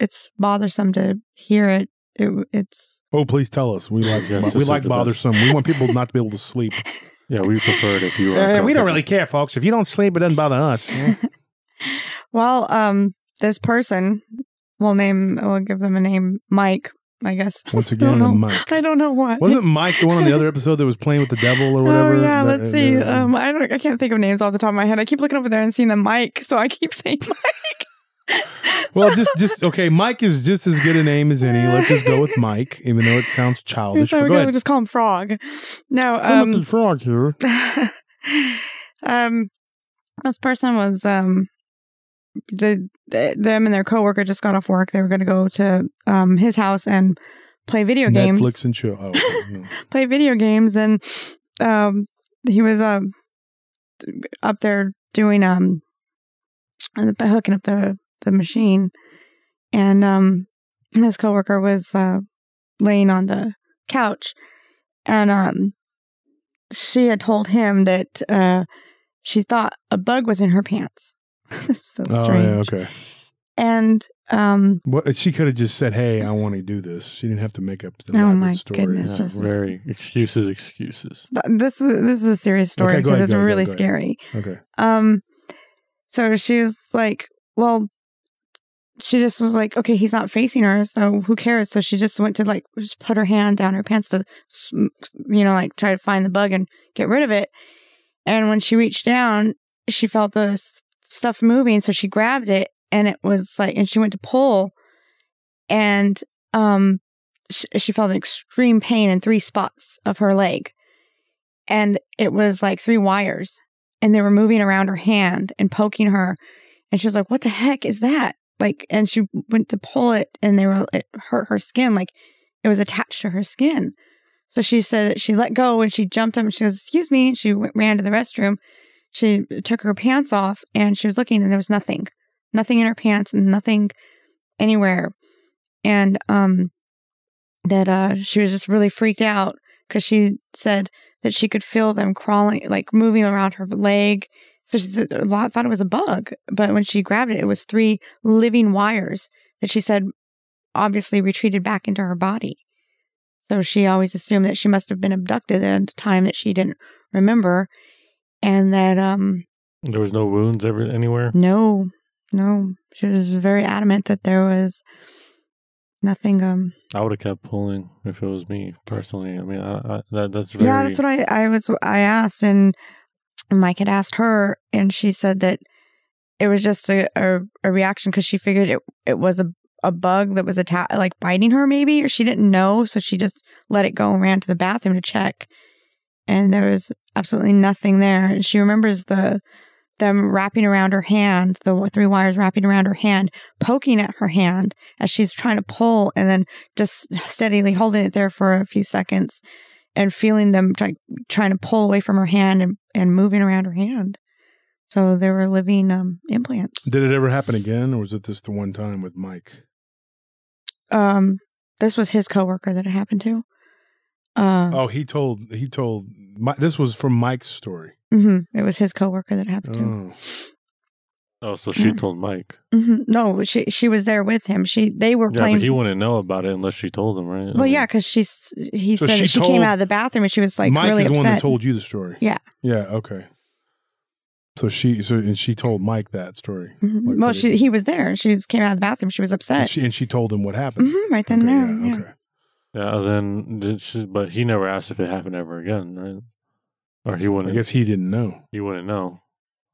it's bothersome to hear it. It it's Oh, please tell us. We like [laughs] Yes, we like the best. bothersome. We want people not to be able to sleep. [laughs] Yeah, we prefer it if you. Are Eh, we don't really care, folks. If you don't sleep, it doesn't bother us. [laughs] well, um, this person, we'll name, we'll give them a name, Mike. I guess. Once again, know. Mike. I don't know what. Wasn't Mike the one on the other episode that was playing with the devil or whatever? Oh yeah, That- let's see. that- Um, I don't. I can't think of names off the top of my head. I keep looking over there and seeing the Mike, so I keep saying Mike. Well, just just okay. Mike is just as good a name as any. Let's just go with Mike, even though it sounds childish. But go ahead. just call him Frog. No, um, the frog here. [laughs] um, this person was um, the, the them and their coworker just got off work. They were going to go to um his house and play video games. Netflix and chill. Oh, no. [laughs] play video games and um he was um up there doing um hooking up the the machine and um his coworker was uh laying on the couch and um she had told him that uh she thought a bug was in her pants [laughs] so oh yeah, okay. and um What she could have just said, "Hey, I want to do this." She didn't have to make up the Oh, elaborate my story. goodness. Yeah, This is- very excuses, excuses. this is this is a serious story because ahead, it's go ahead, really go ahead. scary Okay. Um, so she was like, "Well, she just was like, okay, he's not facing her, so who cares? So she just went to like just put her hand down her pants to, you know, like try to find the bug and get rid of it. And when she reached down, she felt the stuff moving, so she grabbed it, and it was like, and she went to pull, and um, she, she felt an extreme pain in three spots of her leg, and it was like three wires, and they were moving around her hand and poking her, and she was like, "What the heck is that?" Like, and she went to pull it, and they were it hurt her skin, like it was attached to her skin. So she said that she let go and she jumped up and she goes, "Excuse me." She went, ran to the restroom. She took her pants off and she was looking, and there was nothing, nothing in her pants, and nothing anywhere. And um, that uh, she was just really freaked out because she said that she could feel them crawling, like moving around her leg. So she said, a lot thought it was a bug, but when she grabbed it, it was three living wires that she said obviously retreated back into her body. So she always assumed that she must have been abducted at a time that she didn't remember, and that um There was no wounds ever anywhere. no, no, she was very adamant that there was nothing. Um, I would have kept pulling if it was me personally. I mean, I, I, that that's very. yeah, that's what I I was I asked, and Mike had asked her, and she said that it was just a a, a reaction because she figured it it was a a bug that was atta- like biting her maybe or she didn't know so she just let it go and ran to the bathroom to check. And there was absolutely nothing there. And she remembers the them wrapping around her hand the three wires wrapping around her hand poking at her hand as she's trying to pull and then just steadily holding it there for a few seconds and feeling them try, trying to pull away from her hand and, and moving around her hand. So they were living um, implants. Did it ever happen again, or was it just the one time with Mike? um this was his coworker that it happened to. Uh Oh, he told he told my, this was from Mike's story. mhm, it was his coworker that it happened to Oh, so she [clears throat] told Mike. hmm No, she she was there with him. She they were Yeah, playing. but he wouldn't know about it unless she told him, right? I well, mean, yeah, because she's he So said she she came out of the bathroom and she was like Mike really is the one that told you the story. Yeah. Yeah. Okay. So she so and she told Mike that story. Mhm. Like well, she it- he was there. She just came out of the bathroom. She was And upset. she, and she told him what happened. hmm right then Okay, and there. yeah, Yeah. Okay. Yeah, then did she, but he never asked if it happened ever again, right? Or he wouldn't. I guess he didn't know. he wouldn't know.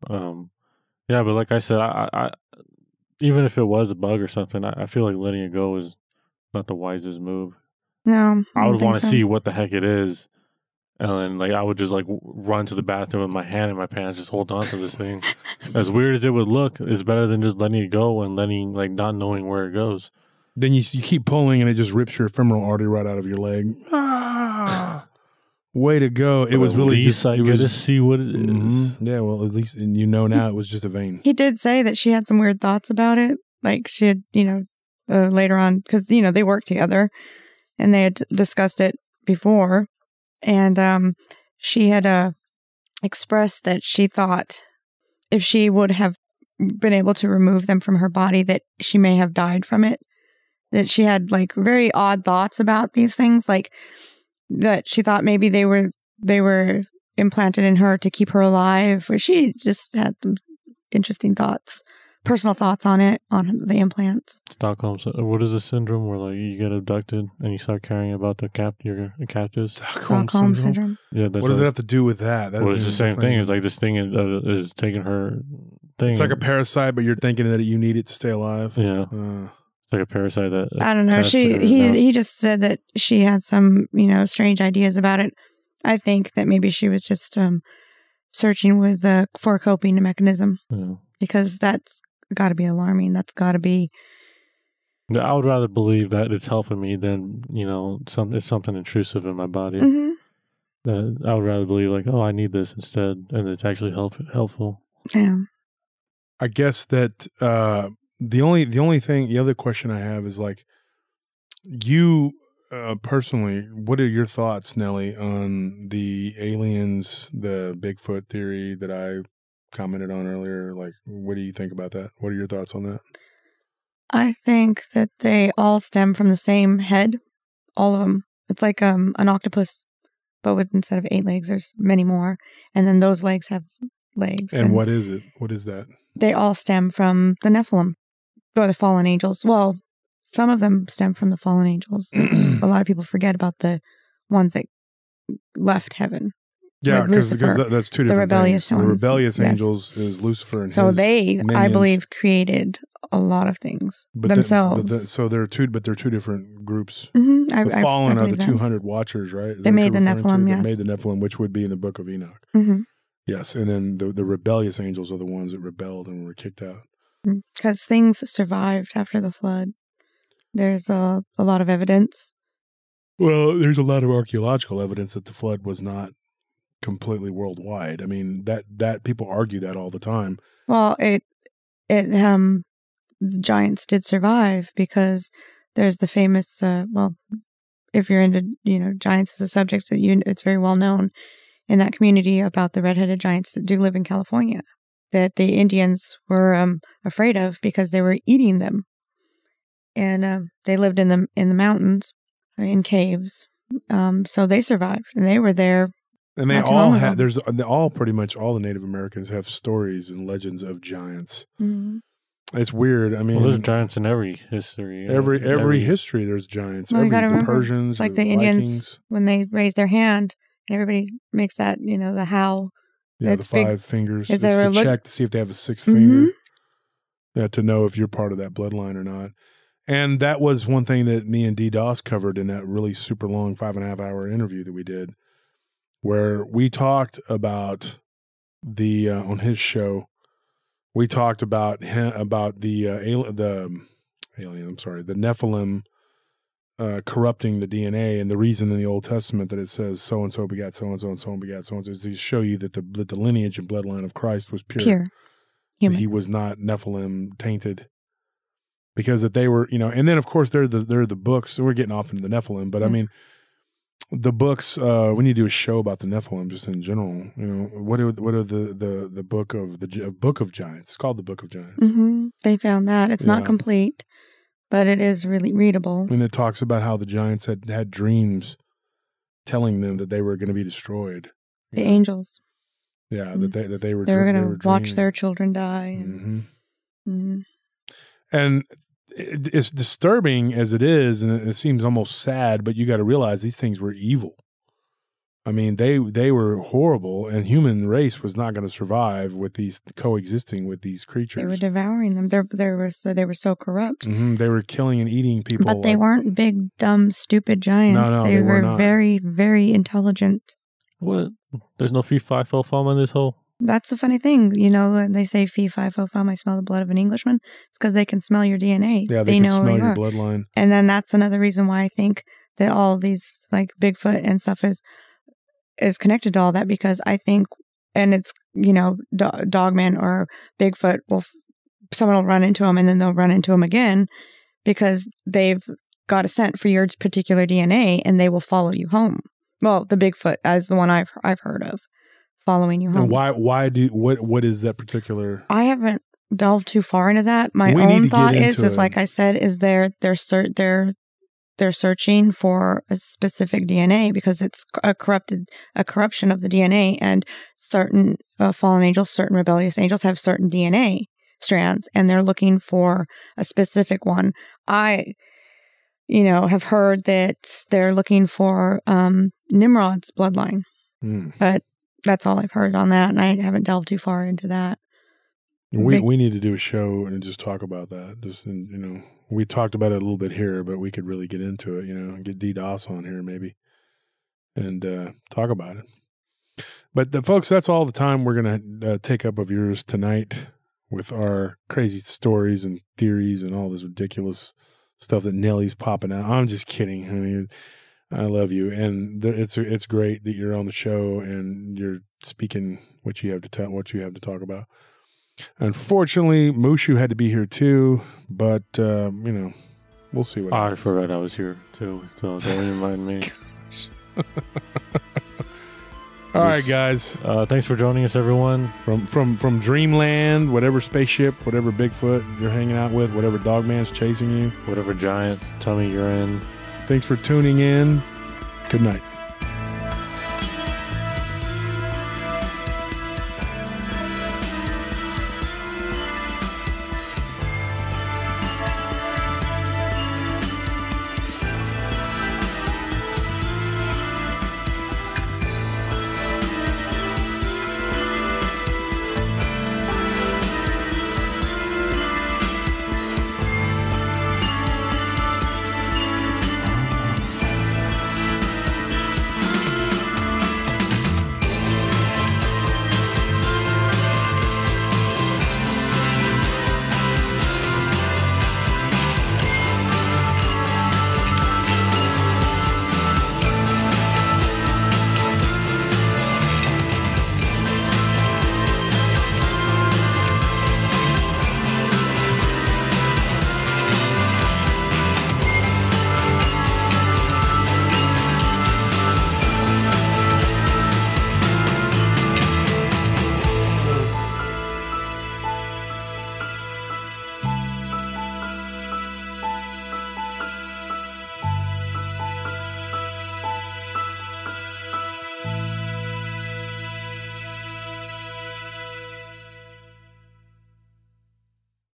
Um, yeah, but like I said, I, I, I even if it was a bug or something, I, I feel like letting it go is not the wisest move. No, I don't would want to so. see what the heck it is, and then like I would just like run to the bathroom with my hand in my pants, just hold on to this thing. [laughs] as weird as it would look, it's better than just letting it go and letting like not knowing where it goes. Then you you keep pulling and it just rips your femoral artery right out of your leg. [laughs] Ah, way to go! It But was at really least just I it get was to see what it is. Mhm. Yeah, well, at least and you know now it was just a vein. He did say that she had some weird thoughts about it. Like she had, you know, uh, later on, because, you know, they worked together and they had discussed it before. And um, she had uh, expressed that she thought if she would have been able to remove them from her body, that she may have died from it. That she had like very odd thoughts about these things, like that she thought maybe they were they were implanted in her to keep her alive. Where she just had some interesting thoughts, personal thoughts on it, on the implants. Stockholm. sy- What is the syndrome where like you get abducted and you start caring about the cap your captives? Stockholm, Stockholm syndrome. syndrome. Yeah, that's What does it have to do with that? That's well, it's the same thing. It's like this thing is, uh, is taking her thing. it's like a parasite, but you're thinking that you need it to stay alive. yeah, Uh, it's like a parasite that. I don't know. She he mouth. he just said that she had some you know strange ideas about it. I think that maybe she was just um searching with uh, for a coping mechanism Yeah. because that's got to be alarming. That's got to be I would rather believe that it's helping me than you know some it's something intrusive in my body. Mhm. That I would rather believe like oh I need this instead and it's actually help helpful. yeah. I guess that uh, the only the only thing the other question I have is like you uh, personally, what are your thoughts, Nelly, on the aliens, the Bigfoot theory that I commented on earlier? Like, what do you think about that? What are your thoughts on that? I think that they all stem from the same head, all of them. It's like um an octopus, but with instead of eight legs, there's many more, and then those legs have legs. And what is it? What is that? They all stem from the Nephilim. Or the fallen angels. Well, some of them stem from the fallen angels. [clears throat] a lot of people forget about the ones that left heaven. Yeah, Like because that's two different rebellious things. The rebellious yes. angels is Lucifer and So they, I believe, created a lot of things But the- themselves. but the- so they're two, but they're two different groups. Mhm, I- The I- I fallen are the two hundred watchers, right? Is They made the? Nephilim, They made the Nephilim, which would be in the Book of Enoch. Mhm. Yes, and then the the rebellious angels are the ones that rebelled and were kicked out. Because things survived after the flood. There's a, a lot of evidence. Well, there's a lot of archaeological evidence that the flood was not completely worldwide. I mean that that people argue that all the time. Well, it it um the giants did survive because there's the famous uh, well, if you're into you know giants as a subject that you it's very well known in that community about the redheaded giants that do live in California that the Indians were um afraid of because they were eating them, and um, they lived in the in the mountains in caves. Um, so they survived, and they were there And they all long have there's all pretty much all the Native Americans have stories and legends of giants. It's weird. I mean, well, there's giants in every history. uh, every every history there's giants. Well, every gotta the remember, Persians, like the, the Indians when they raise their hand and everybody makes that you know the howl yeah, the That's big. five fingers. Is there to a look- check to see if they have a 6th Mhm. finger. Yeah, to know if you're part of that bloodline or not. And that was one thing that me and D Doss covered in that really super long five and a half hour interview that we did, where we talked about the uh, on his show. We talked about him, about the uh, alien, the um, alien. I'm sorry, the Nephilim uh, corrupting the DNA, and the reason in the Old Testament that it says so and so begat so and so and so and begat so and so is to show you that the that the lineage and bloodline of Christ was pure. pure human. He was not Nephilim tainted. Because that they were, you know, and then of course they're the they're the books. We're getting off into the Nephilim, but I mean, the books. uh We need to do a show about the Nephilim just in general. You know, what are what are the the the book of the book of giants? It's called the Book of Giants. hmm They found that it's Yeah. not complete, but it is really readable. And it talks about how the giants had had dreams telling them that they were going to be destroyed. The know? angels Yeah, Mhm. that they that they were they were going to watch their children die. And, Mhm. Mhm. and it, it's disturbing as it is, and it, it seems almost sad. But you got to realize these things were evil. I mean, they they were horrible, and human race was not going to survive with these coexisting with these creatures. They were devouring them. They they were so they were so corrupt. hmm They were killing and eating people. But they like- weren't big, dumb, stupid giants. no, they, they were were not. very, very intelligent. What? There's no fee fi fo fum in this whole. That's the funny thing, you know. They say "fee fi fo fum." I smell the blood of an Englishman. It's because they can smell your DNA. Yeah, they, they can know smell you your are. bloodline. And then that's another reason why I think that all these like Bigfoot and stuff is is connected to all that because I think, and it's you know, do- Dogman or Bigfoot will f- someone will run into them and then they'll run into them again because they've got a scent for your particular DNA and they will follow you home. Well, the Bigfoot as the one I've I've heard of following you home. And why? Why do what? What is that particular? I haven't delved too far into that. My We own thought is, is like I said, is they're they're ser- they're they're searching for a specific DNA because it's a corrupted a corruption of the DNA, and certain uh, fallen angels, certain rebellious angels have certain DNA strands, and they're looking for a specific one. I, you know, have heard that they're looking for um, Nimrod's bloodline, Hmm. but that's all I've heard on that, and I haven't delved too far into that. We we need to do a show and just talk about that. Just in, you know, we talked about it a little bit here, but we could really get into it. You know, get DDoS on here maybe, and uh, talk about it. But the, folks, that's all the time we're gonna uh, take up of yours tonight with our crazy stories and theories and all this ridiculous stuff that Nelly's popping out. I'm just kidding. I mean, I love you, and the, it's it's great that you're on the show and you're speaking what you have to tell, what you have to talk about. Unfortunately, Mushu had to be here too, but uh, you know, we'll see what. I happens. forgot I was here too, so don't remind me. [laughs] All right, guys, Uh, thanks for joining us, everyone. from from from Dreamland, whatever spaceship, whatever Bigfoot you're hanging out with, whatever Dogman's chasing you. Whatever giant tummy you're in. Thanks for tuning in. Good night.